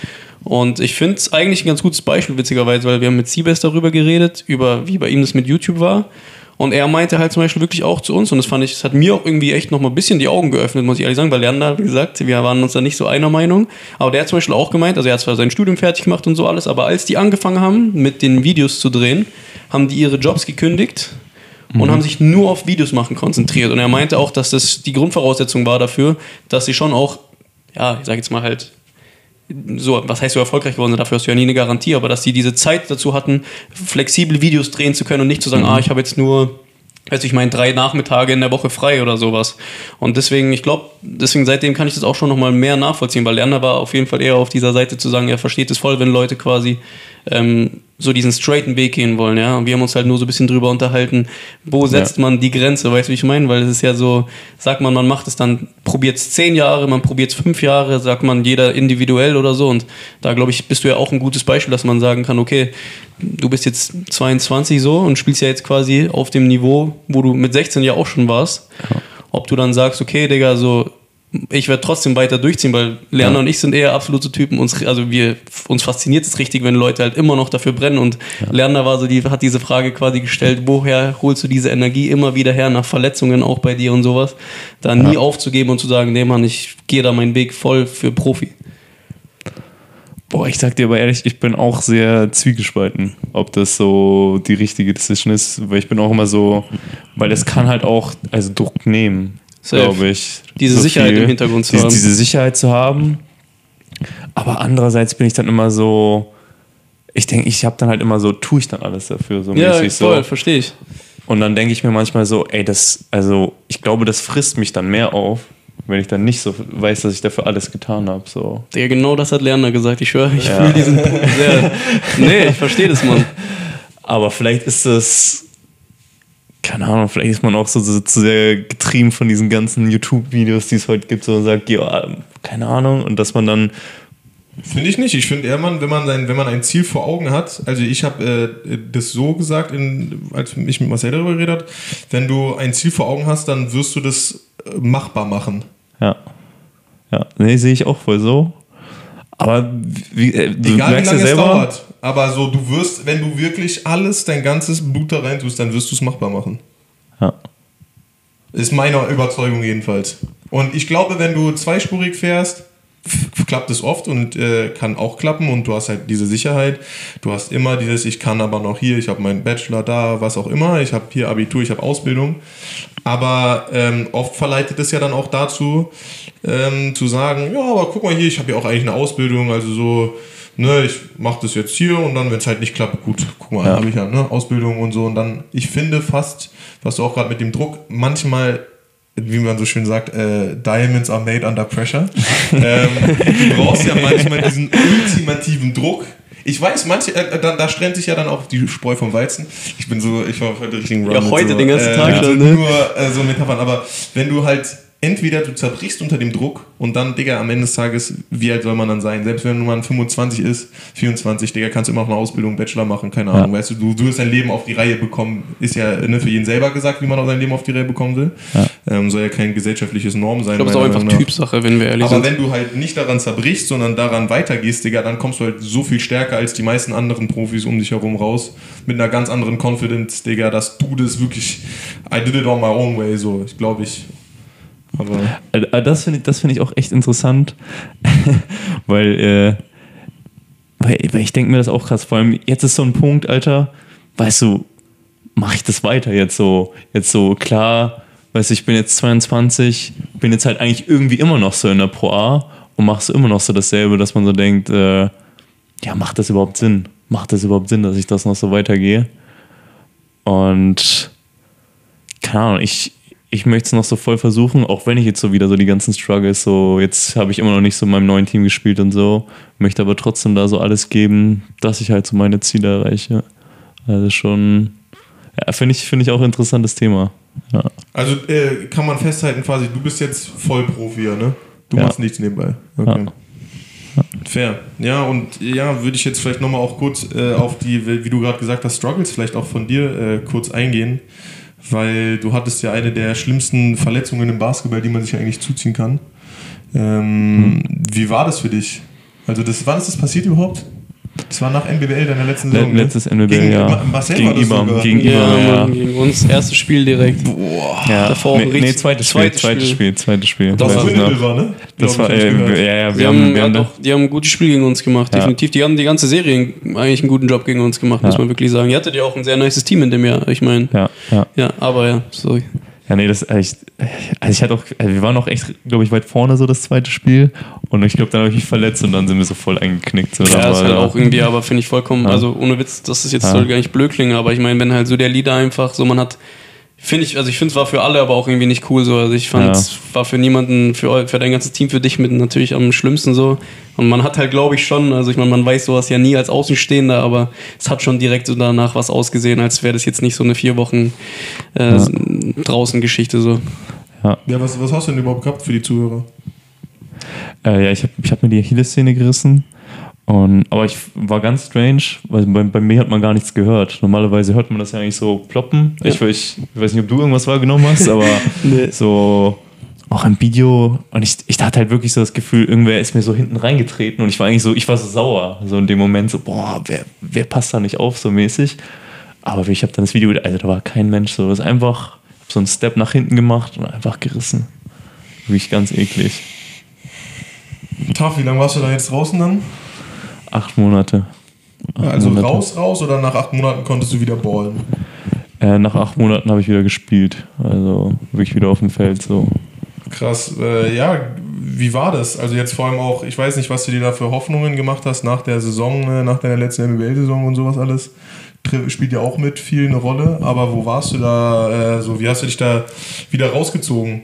Und ich finde es eigentlich ein ganz gutes Beispiel, witzigerweise, weil wir haben mit Siebes darüber geredet, über wie bei ihm das mit YouTube war. Und er meinte halt zum Beispiel wirklich auch zu uns, und das fand ich, das hat mir auch irgendwie echt nochmal ein bisschen die Augen geöffnet, muss ich ehrlich sagen, weil Lerner, wie gesagt, wir waren uns da nicht so einer Meinung. Aber der hat zum Beispiel auch gemeint, also er hat zwar sein Studium fertig gemacht und so alles, aber als die angefangen haben, mit den Videos zu drehen, haben die ihre Jobs gekündigt und haben sich nur auf Videos machen konzentriert. Und er meinte auch, dass das die Grundvoraussetzung war dafür, dass sie schon auch, ja, ich sag jetzt mal halt, so, was heißt so erfolgreich geworden sind, dafür hast du ja nie eine Garantie, aber dass die diese Zeit dazu hatten, flexible Videos drehen zu können und nicht zu sagen, ah, ich habe jetzt nur, also ich meine, drei Nachmittage in der Woche frei oder sowas. Und deswegen, ich glaube, deswegen seitdem kann ich das auch schon nochmal mehr nachvollziehen, weil Lerner war auf jeden Fall eher auf dieser Seite zu sagen, er versteht es voll, wenn Leute quasi ähm, so diesen straighten Weg gehen wollen, ja. Und wir haben uns halt nur so ein bisschen drüber unterhalten, wo setzt man die Grenze, weißt du, wie ich meine? Weil es ist ja so, sagt man, man macht es dann, probiert es zehn Jahre, man probiert es fünf Jahre, sagt man jeder individuell oder so. Und da, glaube ich, bist du ja auch ein gutes Beispiel, dass man sagen kann, okay, du bist jetzt 22 so und spielst ja jetzt quasi auf dem Niveau, wo du mit 16 ja auch schon warst. Ob du dann sagst, okay, Digga, so ich werde trotzdem weiter durchziehen, weil Lerner Ja. und ich sind eher absolute Typen. Uns, also wir, uns fasziniert es richtig, wenn Leute halt immer noch dafür brennen. Und Lerner war so, die hat diese Frage quasi gestellt, woher holst du diese Energie immer wieder her nach Verletzungen auch bei dir und sowas, da nie aufzugeben und zu sagen, nee Mann, ich gehe da meinen Weg voll für Profi. Boah, ich sag dir aber ehrlich, ich bin auch sehr zwiegespalten, ob das so die richtige Decision ist, weil ich bin auch immer so, weil es kann halt auch also Druck nehmen. Glaube ich. Diese Sicherheit im Hintergrund zu diese, haben. Diese Sicherheit zu haben, aber andererseits bin ich dann immer so, ich denke, ich habe dann halt immer so, tue ich dann alles dafür, so Ja, mäßig voll, so. verstehe ich. Und dann denke ich mir manchmal so, ey, das, also ich glaube, das frisst mich dann mehr auf, wenn ich dann nicht so weiß, dass ich dafür alles getan habe. So. Digga, genau das hat Lerner gesagt. Ich schwöre, ich fühle diesen Punkt sehr. Nee, ich verstehe das, Mann. Aber vielleicht ist das, keine Ahnung, vielleicht ist man auch so, so zu sehr getrieben von diesen ganzen YouTube-Videos, die es heute gibt, so und sagt, ja, keine Ahnung, und dass man dann, Finde ich nicht. Ich finde eher, man, wenn man sein, wenn man ein Ziel vor Augen hat, also ich habe äh, das so gesagt, in, als ich mit Marcel darüber geredet habe, wenn du ein Ziel vor Augen hast, dann wirst du das äh, machbar machen. ja, ja, nee, sehe ich auch voll so. Aber wie, äh, du Egal wie merkst ja lange es selber, dauert. Aber so, du wirst, wenn du wirklich alles, dein ganzes Blut da rein tust, dann wirst du es machbar machen. ja, Ist meine Überzeugung jedenfalls. Und ich glaube, wenn du zweispurig fährst, klappt es oft und äh, kann auch klappen und du hast halt diese Sicherheit. Du hast immer dieses, ich kann aber noch hier, ich habe meinen Bachelor da, was auch immer, ich habe hier Abitur, ich habe Ausbildung. Aber ähm, oft verleitet es ja dann auch dazu, ähm, zu sagen, ja, aber guck mal hier, ich habe ja auch eigentlich eine Ausbildung, also so, ne, ich mache das jetzt hier und dann, wenn es halt nicht klappt, gut, guck mal, Ja. habe ich ja, ne, Ausbildung und so und dann, ich finde fast, was du auch gerade mit dem Druck, manchmal wie man so schön sagt, äh, Diamonds are made under pressure. ähm, du brauchst ja manchmal diesen ultimativen Druck. Ich weiß, manche, äh, da, da trennt sich ja dann auch die Spreu vom Weizen. Ich bin so, ich war heute richtigen Run Ja, heute so, den ganzen äh, Tag schon, ne? Nur äh, so Metaphern, aber wenn du halt entweder du zerbrichst unter dem Druck und dann, Digga, am Ende des Tages, wie alt soll man dann sein? Selbst wenn man 25 ist, 24, Digga, kannst du immer noch eine Ausbildung, Bachelor machen, keine Ahnung, weißt du, du, du wirst dein Leben auf die Reihe bekommen, ist ja ne, für jeden selber gesagt, wie man auch sein Leben auf die Reihe bekommen will. Ähm, soll ja kein gesellschaftliches Norm sein. Ich glaube, es ist auch einfach nach. Typsache, wenn wir ehrlich Aber sind. wenn du halt nicht daran zerbrichst, sondern daran weitergehst, Digga, dann kommst du halt so viel stärker als die meisten anderen Profis um dich herum raus. Mit einer ganz anderen Confidence, Digga, dass du das wirklich, I did it on my own way, so, ich glaube ich. Aber Äh, Das finde ich, find ich auch echt interessant, weil, äh, weil, weil ich denke mir das auch krass. Vor allem, jetzt ist so ein Punkt, Alter, weißt du, mache ich das weiter jetzt so? Jetzt so, klar, weißt du, ich bin jetzt 22, bin jetzt halt eigentlich irgendwie immer noch so in der Pro A und machst immer noch so dasselbe, dass man so denkt, äh, ja, macht das überhaupt Sinn? Macht das überhaupt Sinn, dass ich das noch so weitergehe? Und keine Ahnung, ich, ich möchte es noch so voll versuchen, auch wenn ich jetzt so wieder so die ganzen Struggles, so jetzt habe ich immer noch nicht so in meinem neuen Team gespielt und so, möchte aber trotzdem da so alles geben, dass ich halt so meine Ziele erreiche. Also schon, ja, finde ich, finde ich auch ein interessantes Thema. Ja. Also äh, kann man festhalten quasi, du bist jetzt Vollprofi, ne? Du Ja. machst nichts nebenbei. Okay. Fair. Ja, und ja, würde ich jetzt vielleicht nochmal auch kurz äh, auf die, wie du gerade gesagt hast, Struggles vielleicht auch von dir äh, kurz eingehen, weil du hattest ja eine der schlimmsten Verletzungen im Basketball, die man sich eigentlich zuziehen kann. Ähm, Wie war das für dich? Also das, wann ist das passiert überhaupt? Das war nach NBBL deiner letzten Le- Saison. ne? letztes NBBL, Gegen ja. Ma- Marcel Gegen war das Ibam, gegen Ja, Ibam, ja. Mann, gegen uns. Erstes Spiel direkt. Ja, Davor auch nee, nee, richtig- zweites Spiel, zweites zweites Spiel. Spiel, zweites Spiel. Das Weiß war war, ne? Das war, äh, ja, ja, Die wir haben, haben, wir ja, haben doch, die haben ein gutes Spiel gegen uns gemacht, Ja. definitiv. Die haben die ganze Serie eigentlich einen guten Job gegen uns gemacht, muss Ja. man wirklich sagen. Ihr hattet ja auch ein sehr nices Team in dem Jahr, ich meine. ja, ja. Ja, aber ja, sorry. Ja, nee, das echt. Also ich hatte auch, also wir waren auch echt, glaube ich, weit vorne so das zweite Spiel. Und ich glaube, dann habe ich mich verletzt und dann sind wir so voll eingeknickt. So, Ja, Dann ist halt auch irgendwie, aber finde ich vollkommen, Ja. also ohne Witz, das ist jetzt Ja. gar nicht blöd klingen, aber ich meine, wenn halt so der Leader einfach so, man hat, finde ich, also ich finde es war für alle, aber auch irgendwie nicht cool so. Also ich fand, es war für niemanden, für, für dein ganzes Team, für dich mit natürlich am schlimmsten so. Und man hat halt, glaube ich, schon, also ich meine, man weiß sowas ja nie als Außenstehender, aber es hat schon direkt so danach was ausgesehen, als wäre das jetzt nicht so eine vier Wochen äh, draußen Geschichte so. Ja, was, was hast du denn überhaupt gehabt für die Zuhörer? Äh, ja, ich habe ich hab mir die Achillessehne gerissen. Und, aber ich war ganz strange, weil bei, bei mir hat man gar nichts gehört. Normalerweise hört man das ja eigentlich so ploppen. Ich, ich, ich weiß nicht, ob du irgendwas wahrgenommen hast, aber so auch im Video. Und ich, ich hatte halt wirklich so das Gefühl, irgendwer ist mir so hinten reingetreten und ich war eigentlich so, ich war so sauer. So in dem Moment so, boah, wer, wer passt da nicht auf, so mäßig. Aber ich habe dann das Video, also da war kein Mensch so. Das ist einfach so einen Step nach hinten gemacht und einfach gerissen. Wirklich ganz eklig. Taf, wie lange warst du da jetzt draußen dann? Acht Monate. Acht Also Monate. raus, raus oder nach acht Monaten konntest du wieder ballen? Äh, nach acht Monaten habe ich wieder gespielt. Also wirklich wieder auf dem Feld so. Krass. Äh, ja, wie war das? Also jetzt vor allem auch, ich weiß nicht, was du dir da für Hoffnungen gemacht hast nach der Saison, äh, nach deiner letzten MBL-Saison und sowas alles. Spielt ja auch mit viel eine Rolle, aber wo warst du da, äh, so, wie hast du dich da wieder rausgezogen?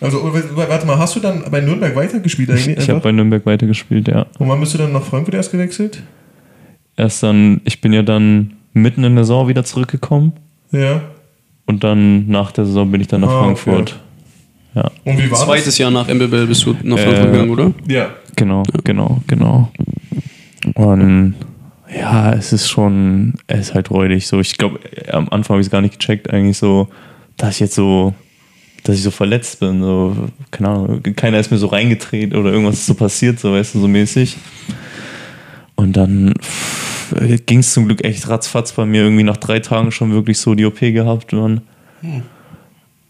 Also, w- warte mal, hast du dann bei Nürnberg weitergespielt eigentlich? Ich habe bei Nürnberg weitergespielt, ja. Und wann bist du dann nach Frankfurt erst gewechselt? Erst dann, ich bin ja dann mitten in der Saison wieder zurückgekommen Ja. und dann nach der Saison bin ich dann nach Ah, okay. Frankfurt. Ja, Und wie war Zweites Jahr nach MBBL bist du nach Frankfurt Äh, gegangen, oder? das? Ja. genau, genau, genau. Und ja, es ist schon, es ist halt räudig. So, ich glaube, am Anfang habe ich es gar nicht gecheckt, eigentlich so, dass ich jetzt so, dass ich so verletzt bin. So, keine Ahnung, keiner ist mir so reingedreht oder irgendwas ist so passiert, so weißt du, so mäßig. Und dann ging es zum Glück echt ratzfatz bei mir, irgendwie nach drei Tagen schon wirklich so die OP gehabt. Man.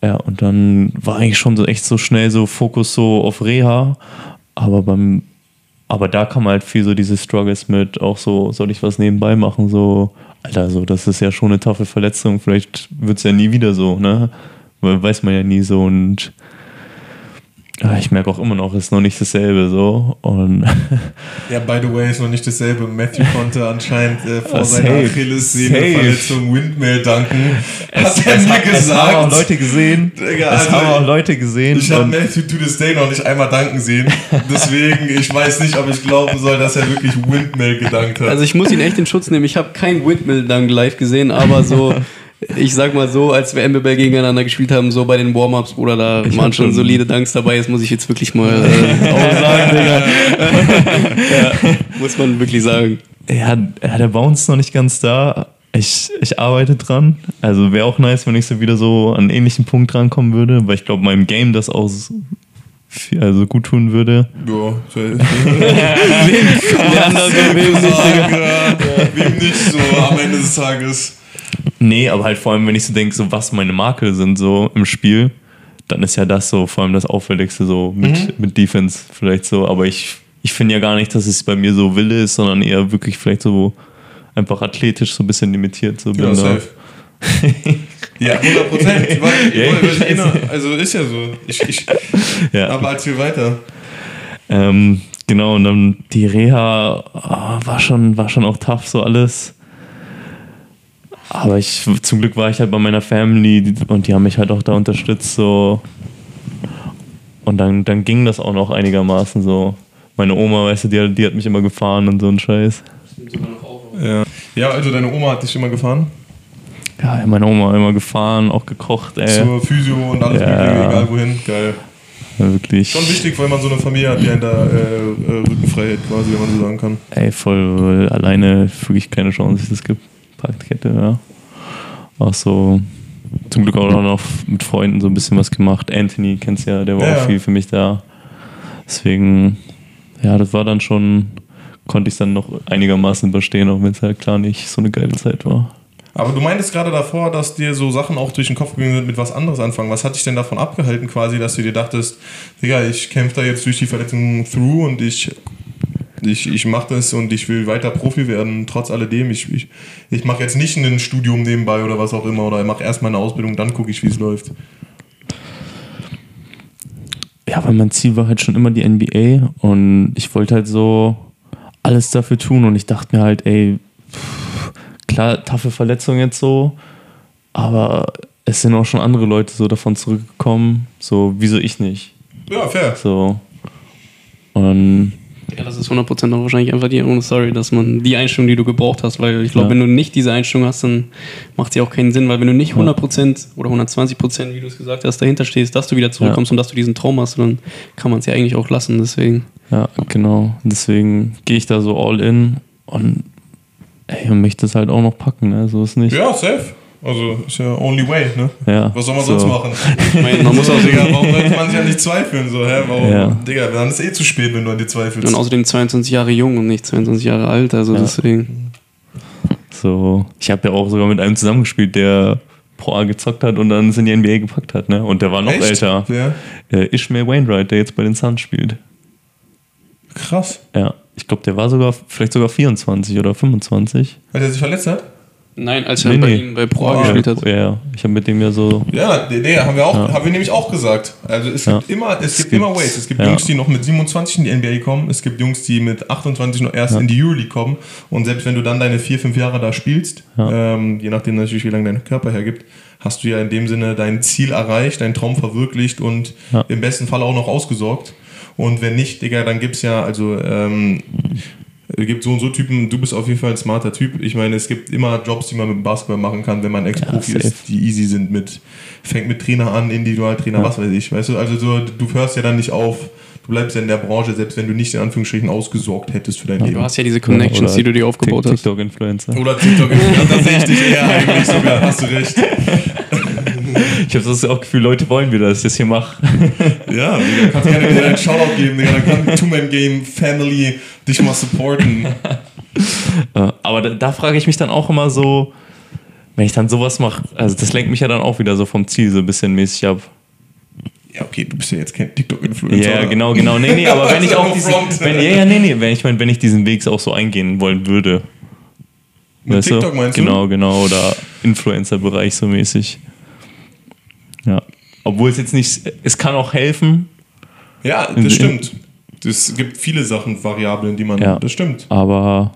Ja, und dann war eigentlich schon so echt so schnell so Fokus so auf Reha. Aber beim, aber da kam halt viel so diese Struggles mit, auch so, soll ich was nebenbei machen? So, Alter, so, das ist ja schon eine taffe Verletzung, vielleicht wird es ja nie wieder so, ne? Weil weiß man ja nie so und ja, ich merke auch immer noch, es ist noch nicht dasselbe so. Und Ja, by the way, ist noch nicht dasselbe. Matthew konnte anscheinend äh, vor Ah, seiner. Achillessehnenverletzung Windmill danken. Hat er es, mir hat- gesagt. es haben auch Leute gesehen. Digga, es also haben auch Leute gesehen. Ich habe Matthew to this day noch nicht einmal danken sehen. Deswegen, ich weiß nicht, ob ich glauben soll, dass er wirklich Windmill gedankt hat. Also ich muss ihn echt in Schutz nehmen. Ich habe kein Windmill Dunk live gesehen, aber so, ich sag mal so, als wir MBBL gegeneinander gespielt haben, so bei den Warm-Ups, Bruder, da Ich waren schon schon- solide Dunks dabei. Das muss ich jetzt wirklich mal äh, auch sagen, Digga. ja, muss man wirklich sagen. Ja, der Bounce ist noch nicht ganz da. Ich, ich arbeite dran. Also wäre auch nice, wenn ich so wieder so an einen ähnlichen Punkt rankommen würde, weil ich glaube, meinem Game das auch viel, also gut tun würde. ja, Wer anders wem nicht, Digga. wem nicht so am Ende des Tages. Nee, aber halt vor allem, wenn ich so denke, so was meine Makel sind so im Spiel, dann ist ja das so vor allem das Auffälligste so mit, mit Defense vielleicht so. Aber ich, ich finde ja gar nicht, dass es bei mir so Wille ist, sondern eher wirklich vielleicht so einfach athletisch so ein bisschen limitiert. So bin Ja, safe. Ja, 100 Prozent. Ja. Also ist ja so. Ich, ich, Ja. aber erzähl weiter. Ähm, genau, und dann die Reha ah, war, schon, war schon auch tough, so alles. Aber ich, zum Glück war ich halt bei meiner Family und die haben mich halt auch da unterstützt, so. Und dann, dann ging das auch noch einigermaßen so. Meine Oma, weißt du, die, hat- die hat mich immer gefahren und so ein Scheiß. Ja. ja, also deine Oma hat dich immer gefahren? Ja, meine Oma immer gefahren, auch gekocht, ey. Zur Physio und alles Ja. mögliche, egal wohin. Geil. Ja, wirklich. Schon wichtig, weil man so eine Familie hat, die einen da äh, äh, Rückenfreiheit quasi, wenn man so sagen kann. Ey, voll alleine wirklich keine Chance, dass es gibt. Parkkette, ja. Auch so, zum Glück auch noch mit Freunden so ein bisschen was gemacht. Anthony kennst ja, der war Ja, auch viel für mich da. Deswegen, ja, das war dann schon, konnte ich es dann noch einigermaßen überstehen, auch wenn es halt klar nicht so eine geile Zeit war. Aber du meintest gerade davor, dass dir so Sachen auch durch den Kopf gegangen sind, mit was anderes anfangen. Was hat dich denn davon abgehalten, quasi, dass du dir dachtest, Digga, ich kämpfe da jetzt durch die Verletzung through und ich, ich, ich mache das und ich will weiter Profi werden, trotz alledem. Ich, ich, ich mache jetzt nicht ein Studium nebenbei oder was auch immer oder ich mache erst meine Ausbildung, dann gucke ich, wie es läuft. Ja, weil mein Ziel war halt schon immer die NBA und ich wollte halt so alles dafür tun und ich dachte mir halt, ey, pff, klar, taffe Verletzung jetzt so, aber es sind auch schon andere Leute so davon zurückgekommen, so, wieso ich nicht? Ja, fair. So. Und Ja, das ist 100% auch wahrscheinlich einfach die ohne Sorry, dass man die Einstellung, die du gebraucht hast, weil ich glaube, Ja. wenn du nicht diese Einstellung hast, dann macht sie auch keinen Sinn, weil wenn du nicht 100% oder 120%, wie du es gesagt hast, dahinter stehst, dass du wieder zurückkommst und dass du diesen Traum hast, dann kann man es ja eigentlich auch lassen, deswegen. ja, genau. Deswegen gehe ich da so all in und ey, und möchte es halt auch noch packen, ne? So ist nicht. Ja, safe. Also ist ja only way, ne? Ja, Was soll man so. sonst machen? Ich meine, man muss auch Digga, warum sollte man sich ja nicht zweifeln? So, hä? Warum? Ja. Digga, dann ist eh zu spät, wenn du an dir zweifelst. und außerdem 22 Jahre jung und nicht 22 Jahre alt, also Ja. deswegen. So, ich habe ja auch sogar mit einem zusammengespielt, der Pro A gezockt hat und dann es in die NBA gepackt hat, ne? Und der war noch Echt? älter. Ja. Äh, Ishmael Wainwright, der jetzt bei den Suns spielt. Krass. Ja. Ich glaube, der war sogar, vielleicht sogar 24 oder 25. Weil er sich verletzt hat? Nein, als er Nee, bei nee. ihnen bei Pro Oh, gespielt hat. Ja, ja. Ich habe mit dem ja so. Ja, nee, nee, haben wir auch, Ja. haben wir nämlich auch gesagt. Also es Ja. gibt immer, es, gibt, gibt- immer Ways. Es gibt ja. Jungs, die noch mit 27 in die NBA kommen. Es gibt Jungs, die mit 28 noch erst in die Euroleague kommen. Und selbst wenn du dann deine vier, fünf Jahre da spielst, ähm, je nachdem natürlich, wie lange dein Körper hergibt, hast du ja in dem Sinne dein Ziel erreicht, deinen Traum verwirklicht und Ja. im besten Fall auch noch ausgesorgt. Und wenn nicht, Digga, dann gibt's ja, also ähm, es gibt so und so Typen, du bist auf jeden Fall ein smarter Typ. Ich meine, es gibt immer Jobs, die man mit dem Basketball machen kann, wenn man Ex-Profi Ja, ist, die easy sind mit, fängt mit Trainer an, Individualtrainer, was weiß ich. Weißt du, also so, du hörst ja dann nicht auf, du bleibst ja in der Branche, selbst wenn du nicht in Anführungsstrichen ausgesorgt hättest für dein Du Leben. hast ja diese Connections, die du dir aufgebaut hast. TikTok-Influencer. Oder TikTok, ja, da sehe ich dich eher eigentlich sogar, hast du recht. Ich habe das auch Gefühl, Leute wollen wieder, dass ich das hier mache. Ja, Digga, kannst gerne wieder einen Shoutout geben, Digga, dann kann Two-Man-Game Family dich mal supporten. Aber da, da frage ich mich dann auch immer so, wenn ich dann sowas mache, also das lenkt mich ja dann auch wieder so vom Ziel so ein bisschen mäßig ab. Ja, okay, du bist ja jetzt kein TikTok-Influencer. Ja, genau, genau. Nee, nee, aber wenn ich auch diesen, wenn, ja, ja, nee, nee, wenn ich meine, wenn ich diesen Weg auch so eingehen wollen würde. Mit TikTok du? meinst Genau, genau, oder Influencer-Bereich so mäßig. Ja. Obwohl es jetzt nicht, es kann auch helfen? Ja, In- das stimmt. Es gibt viele Sachen, Variablen, die man. Ja. Das stimmt. aber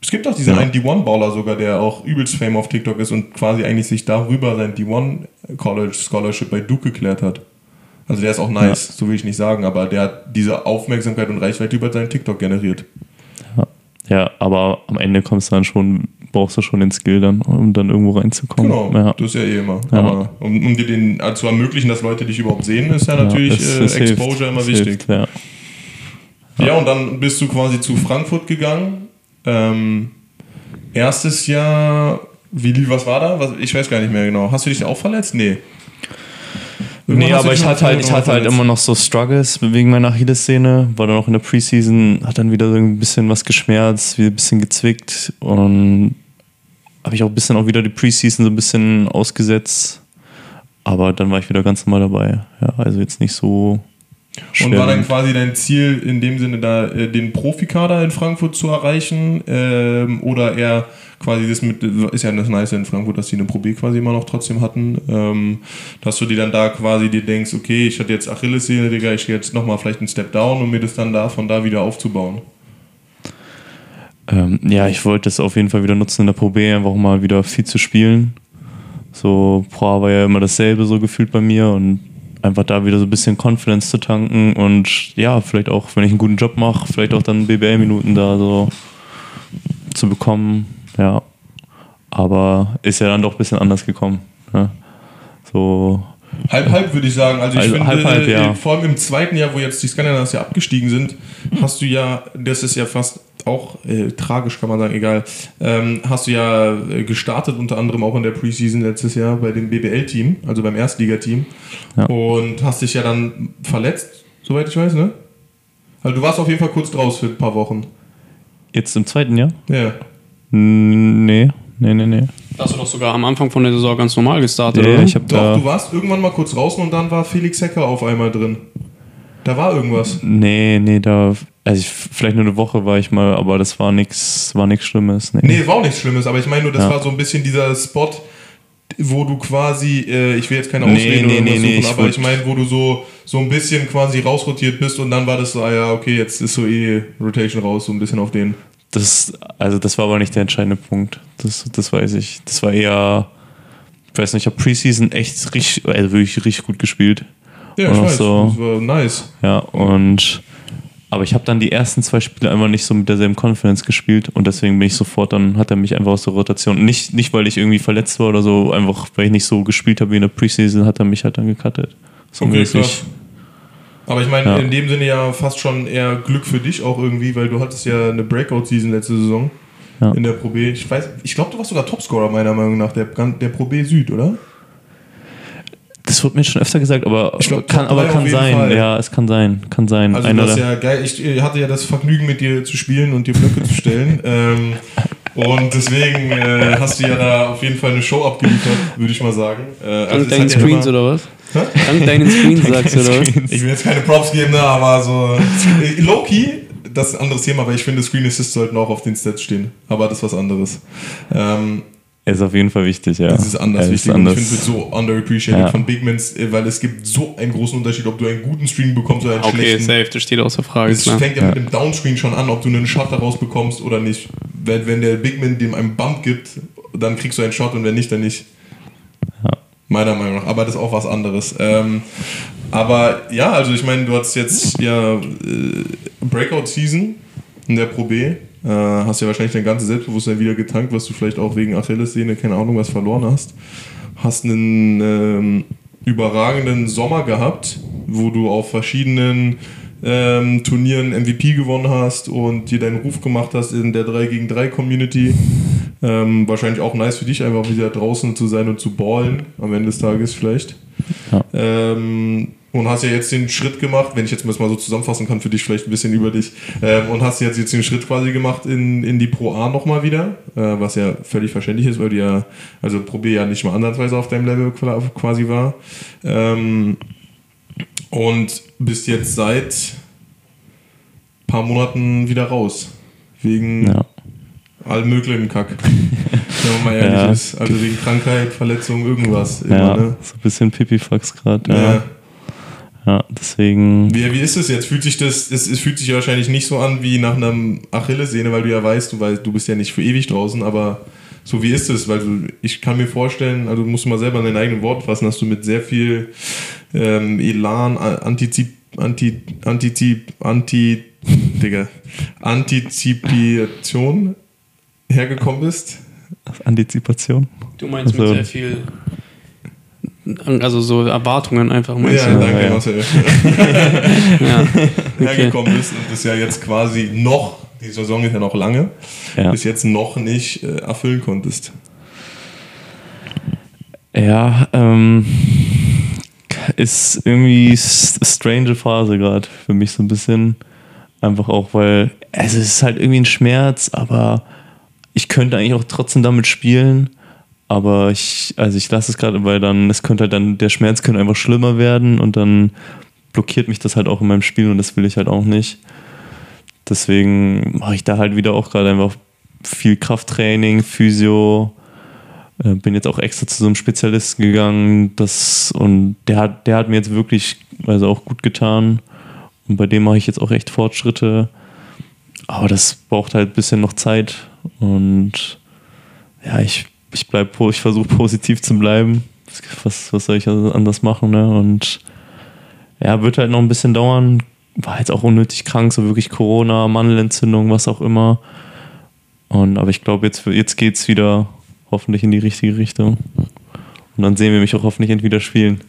Es gibt auch diesen Ja. einen D1-Baller sogar, der auch übelst Fame auf TikTok ist und quasi eigentlich sich darüber sein D1 College Scholarship bei Duke geklärt hat. Also der ist auch nice, so will ich nicht sagen, aber der hat diese Aufmerksamkeit und Reichweite über seinen TikTok generiert. ja, aber am Ende kommst du dann schon, brauchst du schon den Skill dann, um dann irgendwo reinzukommen. Genau, Ja. das ist ja eh immer. Ja. Aber um, um dir den äh, zu ermöglichen, dass Leute dich überhaupt sehen, ist ja natürlich es- äh, es hilft, Exposure immer es wichtig. Hilft, ja. Ja. und dann bist du quasi zu Frankfurt gegangen. Ähm, erstes Jahr, wie was war da? Was, ich weiß gar nicht mehr genau. Hast du dich auch verletzt? Nee. Irgendwann Nee, aber ich hatte halt, ich hatte halt immer noch so Struggles wegen meiner Achillessehne. War dann auch in der Preseason, hat dann wieder so ein bisschen was geschmerzt, wieder ein bisschen gezwickt und habe ich auch ein bisschen auch wieder die Preseason so ein bisschen ausgesetzt. Aber dann war ich wieder ganz normal dabei. Ja, also jetzt nicht so Und war dann schwer. quasi dein Ziel, in dem Sinne da äh, den Profikader in Frankfurt zu erreichen? Ähm, oder eher quasi das mit, ist ja das Nice in Frankfurt, dass die eine Pro B quasi immer noch trotzdem hatten, ähm, dass du dir dann da quasi dir denkst, okay, ich hatte jetzt Achillessehne, Digga, ich gehe jetzt nochmal vielleicht einen Step down, um mir das dann da von da wieder aufzubauen. Ähm, ja, ich wollte das auf jeden Fall wieder nutzen in der Pro B, einfach mal wieder viel zu spielen. So, Pro war ja immer dasselbe so gefühlt bei mir und einfach da wieder so ein bisschen Confidence zu tanken und ja, vielleicht auch, wenn ich einen guten Job mache, vielleicht auch dann BBL-Minuten da so zu bekommen. Ja, aber ist ja dann doch ein bisschen anders gekommen. Ne? So, Halb, halb würde ich sagen. Also ich Also finde, halb, halb, ja. äh, vor allem im zweiten Jahr, wo jetzt die Scandinavians ja abgestiegen sind, hast du ja, das ist ja fast auch äh, tragisch, kann man sagen, egal, ähm, hast du ja äh, gestartet, unter anderem auch in der Preseason letztes Jahr bei dem BBL-Team, also beim Erstligateam. Ja. Und hast dich ja dann verletzt, soweit ich weiß, ne? Also du warst auf jeden Fall kurz draus für ein paar Wochen. jetzt im zweiten Jahr? Ja. Nee, nee, nee, nee. Da hast du doch sogar am Anfang von der Saison ganz normal gestartet, Ja, oder? ich habe Doch, da. du warst irgendwann mal kurz draußen und dann war Felix Hecker auf einmal drin. Da war irgendwas. Nee, nee, da. Also ich, vielleicht nur eine Woche war ich mal, aber das war nichts war nix Schlimmes. Nee. Nee, war auch nichts Schlimmes, aber ich meine nur, das Ja. war so ein bisschen dieser Spot, wo du quasi, äh, ich will jetzt keine Nee, Ausrede nee, oder nee, nee, suchen, ich aber ich meine, wo du so, so ein bisschen quasi rausrotiert bist und dann war das so, ah ja, okay, jetzt ist so eh Rotation raus, so ein bisschen auf den. Das, also das war aber nicht der entscheidende Punkt. Das, das weiß ich. Das war eher, ich weiß nicht, ich habe Preseason echt richtig, also wirklich richtig gut gespielt. Ja, ich Ach weiß, so. das war nice. Ja, und aber ich habe dann die ersten zwei Spiele einfach nicht so mit derselben Confidence gespielt und deswegen bin ich sofort, dann hat er mich einfach aus der Rotation, nicht, nicht weil ich irgendwie verletzt war oder so, einfach weil ich nicht so gespielt habe wie in der Preseason, hat er mich halt dann gecuttet. So Okay, mäßig. Aber ich meine, Ja. in dem Sinne ja fast schon eher Glück für dich auch irgendwie, weil du hattest ja eine Breakout-Season letzte Saison Ja. in der Pro B. Ich weiß, ich glaube, du warst sogar Topscorer meiner Meinung nach der, der Pro B Süd, oder? Das wurde mir schon öfter gesagt, aber glaub, kann, aber kann sein. Fall. Ja, es kann sein, kann sein. Also Einer das ist ja geil. Ich hatte ja das Vergnügen, mit dir zu spielen und dir Blöcke zu stellen. Ähm, und deswegen äh, hast du ja da auf jeden Fall eine Show abgeliefert, würde ich mal sagen. Äh, also Dank deinen ja Screens immer- oder was? Dank deinen Screens sagst du, oder was? Ich will jetzt keine Props geben, ne, aber so äh, Loki, das ist ein anderes Thema, weil ich finde, Screen Assists sollten auch auf den Stats stehen. Aber das ist was anderes. Ähm, ist auf jeden Fall wichtig, ja. das ist anders Er wichtig. anders. Und ich finde es so underappreciated Ja. von Bigmans, weil es gibt so einen großen Unterschied, ob du einen guten Screen bekommst oder einen Okay, schlechten. safe, das steht außer Frage. Es Klar. fängt ja, mit dem Downscreen schon an, ob du einen Shot daraus bekommst oder nicht. Wenn, wenn der Bigman dem einen Bump gibt, dann kriegst du einen Shot und wenn nicht, dann nicht. Meiner Meinung nach. Aber das ist auch was anderes. Ähm, aber ja, also ich meine, du hast jetzt ja äh, Breakout-Season in der Pro B. Äh, hast ja wahrscheinlich dein ganzes Selbstbewusstsein wieder getankt, was du vielleicht auch wegen Achillessehne, keine Ahnung, was verloren hast. Hast einen ähm, überragenden Sommer gehabt, wo du auf verschiedenen ähm, Turnieren MVP gewonnen hast und dir deinen Ruf gemacht hast in der 3 gegen 3 Community. Ähm, wahrscheinlich auch nice für dich, einfach wieder draußen zu sein und zu ballen, am Ende des Tages vielleicht. Ja. Ähm, und hast ja jetzt den Schritt gemacht, wenn ich jetzt mal so zusammenfassen kann, für dich vielleicht ein bisschen über dich, ähm, und hast jetzt, jetzt den Schritt quasi gemacht in, in die Pro A nochmal wieder, äh, was ja völlig verständlich ist, weil du ja, also Pro B ja nicht mal ansatzweise auf deinem Level qua- quasi war. Ähm, und bist jetzt seit paar Monaten wieder raus. Wegen Ja. allem möglichen Kack. Wenn man mal ehrlich Ja. ist. Also wegen Krankheit, Verletzung, irgendwas. Immer, Ja, ne? so ein bisschen Pipifax gerade. Ja. Ja. Ja, deswegen. Wie, wie ist es jetzt? Fühlt sich das, es, es fühlt sich wahrscheinlich nicht so an wie nach einem Achillessehne, weil du ja weißt, du weißt, du bist ja nicht für ewig draußen, aber so wie ist es? Weil du, ich kann mir vorstellen, also du musst mal selber in deinen eigenen Worten fassen, dass du mit sehr viel ähm, Elan, Antizip, Anti, Antizip, Anti, Digga, Antizipation hergekommen bist. Antizipation. Du meinst Also- mit sehr viel. Also so Erwartungen einfach meinst Ja, du? danke, ja. Marcel. Ja. hergekommen bist und das ja jetzt quasi noch, die Saison ist ja noch lange, Ja. bis jetzt noch nicht äh, erfüllen konntest. Ja, ähm, ist irgendwie strange Phase gerade für mich so ein bisschen. Einfach auch, weil es ist halt irgendwie ein Schmerz, aber ich könnte eigentlich auch trotzdem damit spielen. Aber ich, also ich lasse es gerade, weil dann, es könnte halt dann, der Schmerz könnte einfach schlimmer werden und dann blockiert mich das halt auch in meinem Spiel und das will ich halt auch nicht. Deswegen mache ich da halt wieder auch gerade einfach viel Krafttraining, Physio, äh, bin jetzt auch extra zu so einem Spezialisten gegangen, das und der hat, der hat mir jetzt wirklich also auch gut getan. Und bei dem mache ich jetzt auch echt Fortschritte. Aber das braucht halt ein bisschen noch Zeit. Und ja, ich, ich bleib, ich versuche positiv zu bleiben. Was, was soll ich also anders machen, ne? Und ja, wird halt noch ein bisschen dauern. War jetzt auch unnötig krank, so wirklich Corona, Mandelentzündung, was auch immer. Und, aber ich glaube, jetzt, jetzt geht es wieder hoffentlich in die richtige Richtung. Und dann sehen wir mich auch hoffentlich entweder spielen.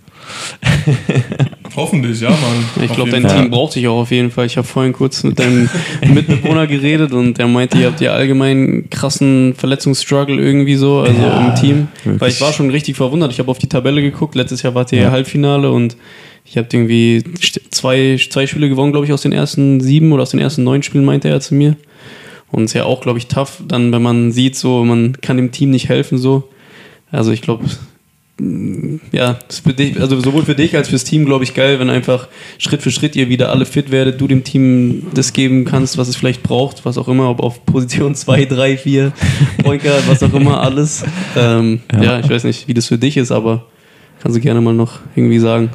Hoffentlich, ja, Mann. Ich glaube, dein Fall. Team braucht dich auch auf jeden Fall. Ich habe vorhin kurz mit deinem Mitbewohner geredet und der meinte, ihr habt ja allgemein krassen Verletzungsstruggle irgendwie so, also Ja, im Team. wirklich. Weil ich war schon richtig verwundert. Ich habe auf die Tabelle geguckt. Letztes Jahr wart ihr ja Halbfinale und ich habe irgendwie zwei, zwei Spiele gewonnen, glaube ich, aus den ersten sieben oder aus den ersten neun Spielen, meinte er zu mir. Und ist ja auch, glaube ich, tough, dann, wenn man sieht, so, man kann dem Team nicht helfen, so. Also ich glaube, ja, das ist für dich, also sowohl für dich als fürs Team, glaube ich, geil, wenn einfach Schritt für Schritt ihr wieder alle fit werdet, du dem Team das geben kannst, was es vielleicht braucht, was auch immer, ob auf Position 2, 3, 4, Point Guard, was auch immer, alles. Ähm, ja. Ja. ich weiß nicht, wie das für dich ist, aber kannst du gerne mal noch irgendwie sagen.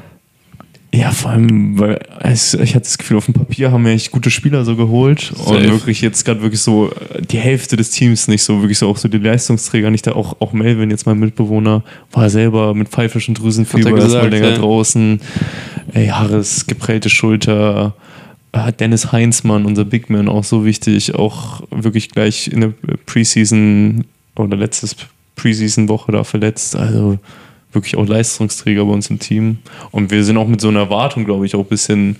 Ja, vor allem, weil es, ich hatte das Gefühl, auf dem Papier haben wir echt gute Spieler so geholt und Safe. wirklich jetzt gerade wirklich so die Hälfte des Teams nicht so, wirklich so auch so die Leistungsträger, nicht da auch, auch Melvin, jetzt mein Mitbewohner, war selber mit pfeifischen Drüsenfieber er erstmal länger ja. draußen. Ey, Harris, geprellte Schulter. Äh, Dennis Heinzmann, unser Big Man, auch so wichtig, auch wirklich gleich in der Preseason oder letztes Preseason-Woche da verletzt. Also wirklich auch Leistungsträger bei uns im Team. Und wir sind auch mit so einer Erwartung, glaube ich, auch ein bisschen,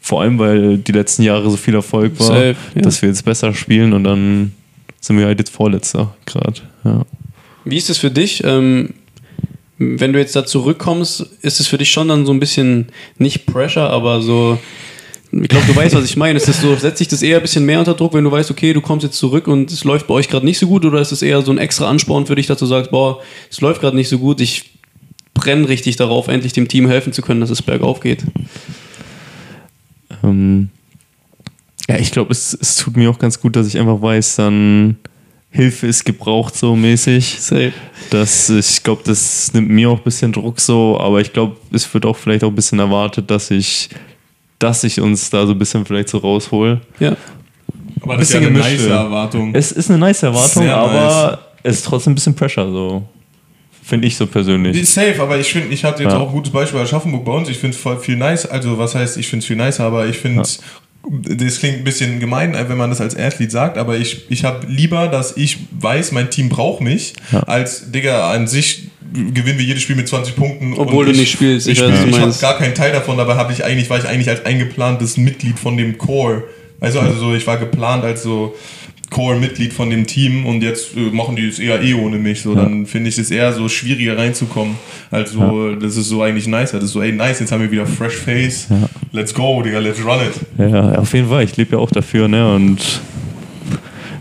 vor allem weil die letzten Jahre so viel Erfolg war, Safe, ja. dass wir jetzt besser spielen und dann sind wir halt jetzt Vorletzter gerade. Ja. Wie ist es für dich? Ähm, wenn du jetzt da zurückkommst, ist es für dich schon dann so ein bisschen nicht Pressure, aber so. Ich glaube, du weißt, was ich meine. Ist es so, setzt sich das eher ein bisschen mehr unter Druck, wenn du weißt, okay, du kommst jetzt zurück und es läuft bei euch gerade nicht so gut, oder ist es eher so ein extra Ansporn für dich, dass du sagst, boah, es läuft gerade nicht so gut, ich brenne richtig darauf, endlich dem Team helfen zu können, dass es bergauf geht? Ähm, ja, ich glaube, es, es tut mir auch ganz gut, dass ich einfach weiß, dann Hilfe ist gebraucht so mäßig. Safe. Das, ich glaube, das nimmt mir auch ein bisschen Druck so, aber ich glaube, es wird auch vielleicht auch ein bisschen erwartet, dass ich, dass ich uns da so ein bisschen vielleicht so raushol. Ja. Aber das ist ja Bisschen eine gemischt, nice. Erwartung. Es ist eine nice Erwartung, Sehr aber es ist trotzdem ein bisschen Pressure, so. Finde ich so persönlich. Safe, aber ich finde, ich hatte jetzt Ja. auch ein gutes Beispiel bei Aschaffenburg bei uns. Ich finde es voll viel nice. Also, was heißt, ich finde es viel nicer, aber ich finde es. Das klingt ein bisschen gemein, wenn man das als Athlet sagt, aber ich, ich habe lieber, dass ich weiß, mein Team braucht mich, Ja. als, Digga, an sich gewinnen wir jedes Spiel mit 20 Punkten. Obwohl und du ich, nicht spielst, Ich, du ich habe gar keinen Teil davon, dabei habe ich eigentlich, war ich eigentlich als eingeplantes Mitglied von dem Core. Also, also so, ich war geplant als so Core-Mitglied von dem Team und jetzt äh, machen die es eher eh ohne mich. So, dann finde ich es eher so schwieriger reinzukommen. Also, das ist so eigentlich nicer. Das ist so, ey, nice, jetzt haben wir wieder Fresh Face. Let's go, Digga, let's run it. Ja, auf jeden Fall. Ich lebe ja auch dafür, ne? Und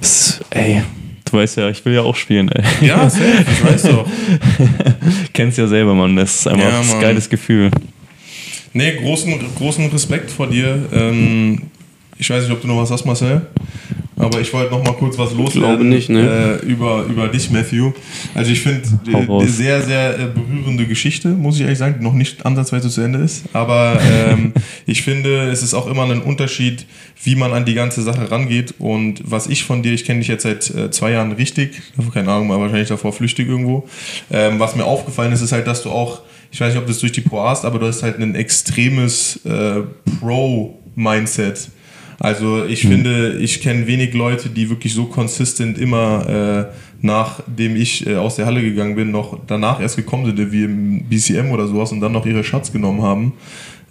es, ey, du weißt ja, ich will ja auch spielen, ey. Ja, safe, ich weiß doch. Kennst ja selber, Mann. Das ist einfach Ja, ein geiles Gefühl. Nee, großen, großen Respekt vor dir. Ähm, ich weiß nicht, ob du noch was hast, Marcel. Aber ich wollte noch mal kurz was loswerden nicht, ne? äh, über, über dich, Matthew. Also ich finde, Hau äh, eine sehr, sehr äh, berührende Geschichte, muss ich ehrlich sagen, die noch nicht ansatzweise zu Ende ist. Aber ähm, ich finde, es ist auch immer ein Unterschied, wie man an die ganze Sache rangeht. Und was ich von dir, ich kenne dich jetzt seit äh, zwei Jahren richtig, keine Ahnung, aber wahrscheinlich davor flüchtig irgendwo. Ähm, was mir aufgefallen ist, ist halt, dass du auch, ich weiß nicht, ob das durch die Pro hast, aber du hast halt ein extremes äh, Pro-Mindset. Also ich finde, ich kenne wenig Leute, die wirklich so consistent immer äh, nachdem ich äh, aus der Halle gegangen bin, noch danach erst gekommen sind, wie im BCM oder sowas und dann noch ihre Shots genommen haben.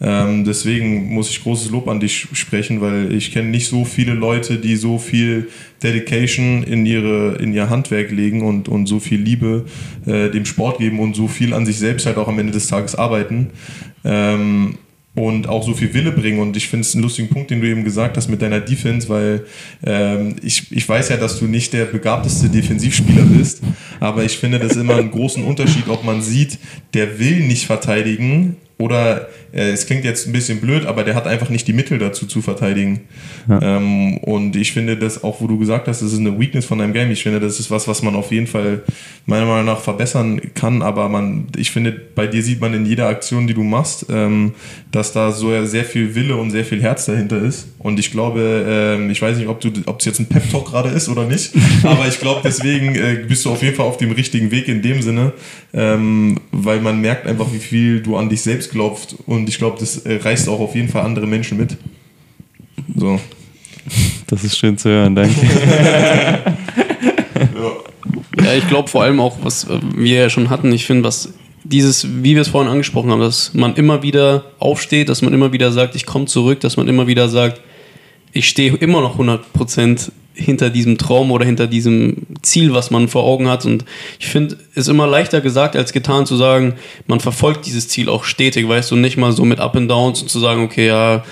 Ähm, deswegen muss ich großes Lob an dich sprechen, weil ich kenne nicht so viele Leute, die so viel Dedication in, ihre, in ihr Handwerk legen und, und so viel Liebe äh, dem Sport geben und so viel an sich selbst halt auch am Ende des Tages arbeiten. Ähm, und auch so viel Wille bringen. Und ich finde es einen lustigen Punkt, den du eben gesagt hast mit deiner Defense, weil ähm, ich, ich weiß ja, dass du nicht der begabteste Defensivspieler bist, aber ich finde das immer einen großen Unterschied, ob man sieht, der will nicht verteidigen oder äh, es klingt jetzt ein bisschen blöd, aber der hat einfach nicht die Mittel dazu zu verteidigen. Ähm, und ich finde das auch, wo du gesagt hast, das ist eine Weakness von deinem Game. Ich finde, das ist was, was man auf jeden Fall meiner Meinung nach verbessern kann. Aber man, ich finde, bei dir sieht man in jeder Aktion, die du machst, ähm, dass da so sehr viel Wille und sehr viel Herz dahinter ist. Und ich glaube, ähm, ich weiß nicht, ob du, ob es jetzt ein Pep Talk gerade ist oder nicht, aber ich glaube, deswegen äh, bist du auf jeden Fall auf dem richtigen Weg in dem Sinne, ähm, weil man merkt einfach, wie viel du an dich selbst glaubst. Und ich glaube, das äh, reißt auch auf jeden Fall andere Menschen mit. So. Das ist schön zu hören, danke. Ja, ich glaube vor allem auch, was äh, wir ja schon hatten, ich finde, was dieses, wie wir es vorhin angesprochen haben, dass man immer wieder aufsteht, dass man immer wieder sagt, ich komme zurück, dass man immer wieder sagt, ich stehe immer noch 100% hinter diesem Traum oder hinter diesem Ziel, was man vor Augen hat. Und ich finde, es ist immer leichter gesagt als getan zu sagen, man verfolgt dieses Ziel auch stetig, weißt du, nicht mal so mit Up and Downs und zu sagen, okay, ja,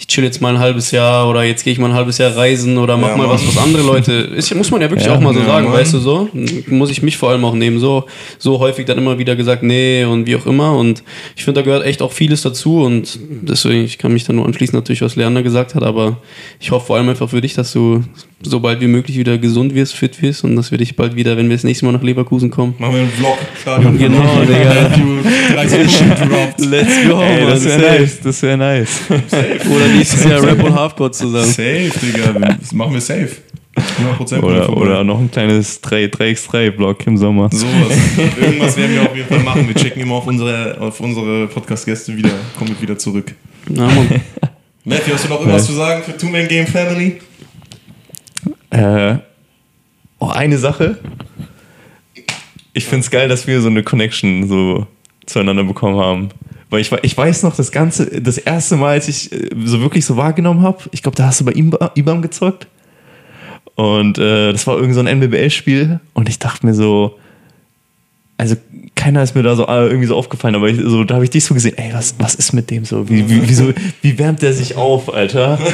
ich chill jetzt mal ein halbes Jahr oder jetzt gehe ich mal ein halbes Jahr reisen oder mach Ja, mal was, was andere Leute. Ist, muss man ja wirklich Ja, auch mal so ja, sagen, Mann. weißt du so? Muss ich mich vor allem auch nehmen. So, so häufig dann immer wieder gesagt, nee und wie auch immer. Und ich finde, da gehört echt auch vieles dazu und deswegen, ich kann mich da nur anschließen, natürlich, was Lerner gesagt hat, aber ich hoffe vor allem einfach für dich, dass du so bald wie möglich wieder gesund wirst, fit wirst und dass wir dich bald wieder, wenn wir das nächste Mal nach Leverkusen kommen. Machen wir einen Vlog, Stadion. Genau, Digga. Sekunden droppt. Let's go, Ey, das wäre nice, das wäre nice. Oder nächstes Jahr Rap und Halfcourt zusammen. Safe, Digga. Das machen wir safe. 100% Oder, oder noch ein kleines 3, 3x3-Block im Sommer. Sowas. Irgendwas werden wir auf jeden Fall machen. Wir checken immer auf unsere, auf unsere Podcast-Gäste wieder. Kommen wir wieder zurück. Ja, Mann. Matthew, hast du noch irgendwas zu sagen für Two-Man-Game Family? Äh, oh, eine Sache. Ich finde es geil, dass wir so eine Connection so zueinander bekommen haben. Weil ich, ich weiß noch, das Ganze, das erste Mal, als ich äh, so wirklich so wahrgenommen habe, ich glaube, da hast du bei Iba- IBAM gezockt. Und äh, das war irgend so ein NBBL-Spiel. Und ich dachte mir so, also keiner ist mir da so äh, irgendwie so aufgefallen, aber ich, so, da habe ich dich so gesehen, ey, was, was ist mit dem so? Wie, wie, wieso, wie wärmt der sich auf, Alter?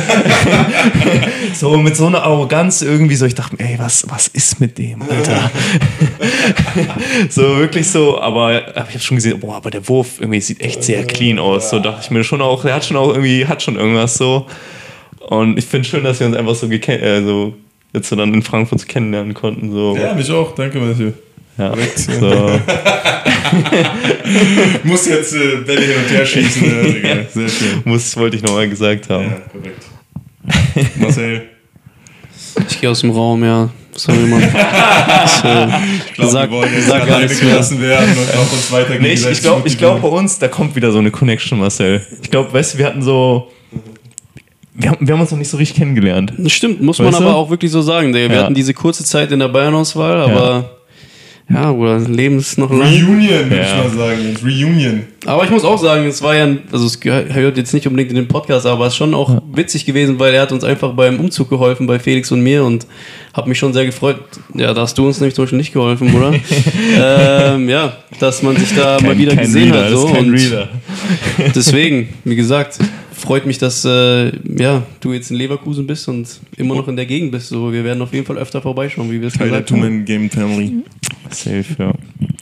so mit so einer Arroganz irgendwie so, ich dachte mir, ey, was, was ist mit dem, Alter? so wirklich so, aber, ich habe schon gesehen, boah, aber der Wurf irgendwie sieht echt sehr clean aus. So dachte ich mir schon auch, der hat schon auch irgendwie, hat schon irgendwas so. Und ich finde schön, dass wir uns einfach so, äh, so jetzt so dann in Frankfurt so kennenlernen konnten. So. Ja, mich auch. Danke, Matthew. Ja. So. Muss jetzt äh, Bälle hin und her schießen. Äh, Digga. Sehr schön. Muss, wollte ich nochmal gesagt haben. Ja, korrekt. Marcel. Ich gehe aus dem Raum, ja. Sorry, Mann. Ich, äh, Ich glaube, Sag- wir wollen jetzt sag alleine gelassen werden und auch uns weiter Nee, ich, ich glaube, ich glaub, bei uns, da kommt wieder so eine Connection, Marcel. Ich glaube, weißt du, wir hatten so. Wir haben, wir haben uns noch nicht so richtig kennengelernt. Das stimmt, muss Weißt man du? aber auch wirklich so sagen. Digga. Wir Ja. hatten diese kurze Zeit in der Bayern-Auswahl, aber ja, Bruder, das Leben ist noch lang. Reunion, würde Ja. ich mal sagen. Reunion. Aber ich muss auch sagen, es war ja, ein- also es gehört jetzt nicht unbedingt in den Podcast, aber es ist schon auch witzig gewesen, weil er hat uns einfach beim Umzug geholfen, bei Felix und mir und hat mich schon sehr gefreut. Ja, da hast du uns nämlich zum Beispiel nicht geholfen, Bruder. ähm, ja, dass man sich da mal wieder gesehen Reader, hat. So, ist kein und Reader. deswegen, wie gesagt, freut mich, dass äh, ja, du jetzt in Leverkusen bist und immer noch in der Gegend bist. So, wir werden auf jeden Fall öfter vorbeischauen, wie wir es gesagt haben. Game Family. Safe, ja.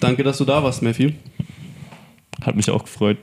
Danke, dass du da warst, Matthew. Hat mich auch gefreut.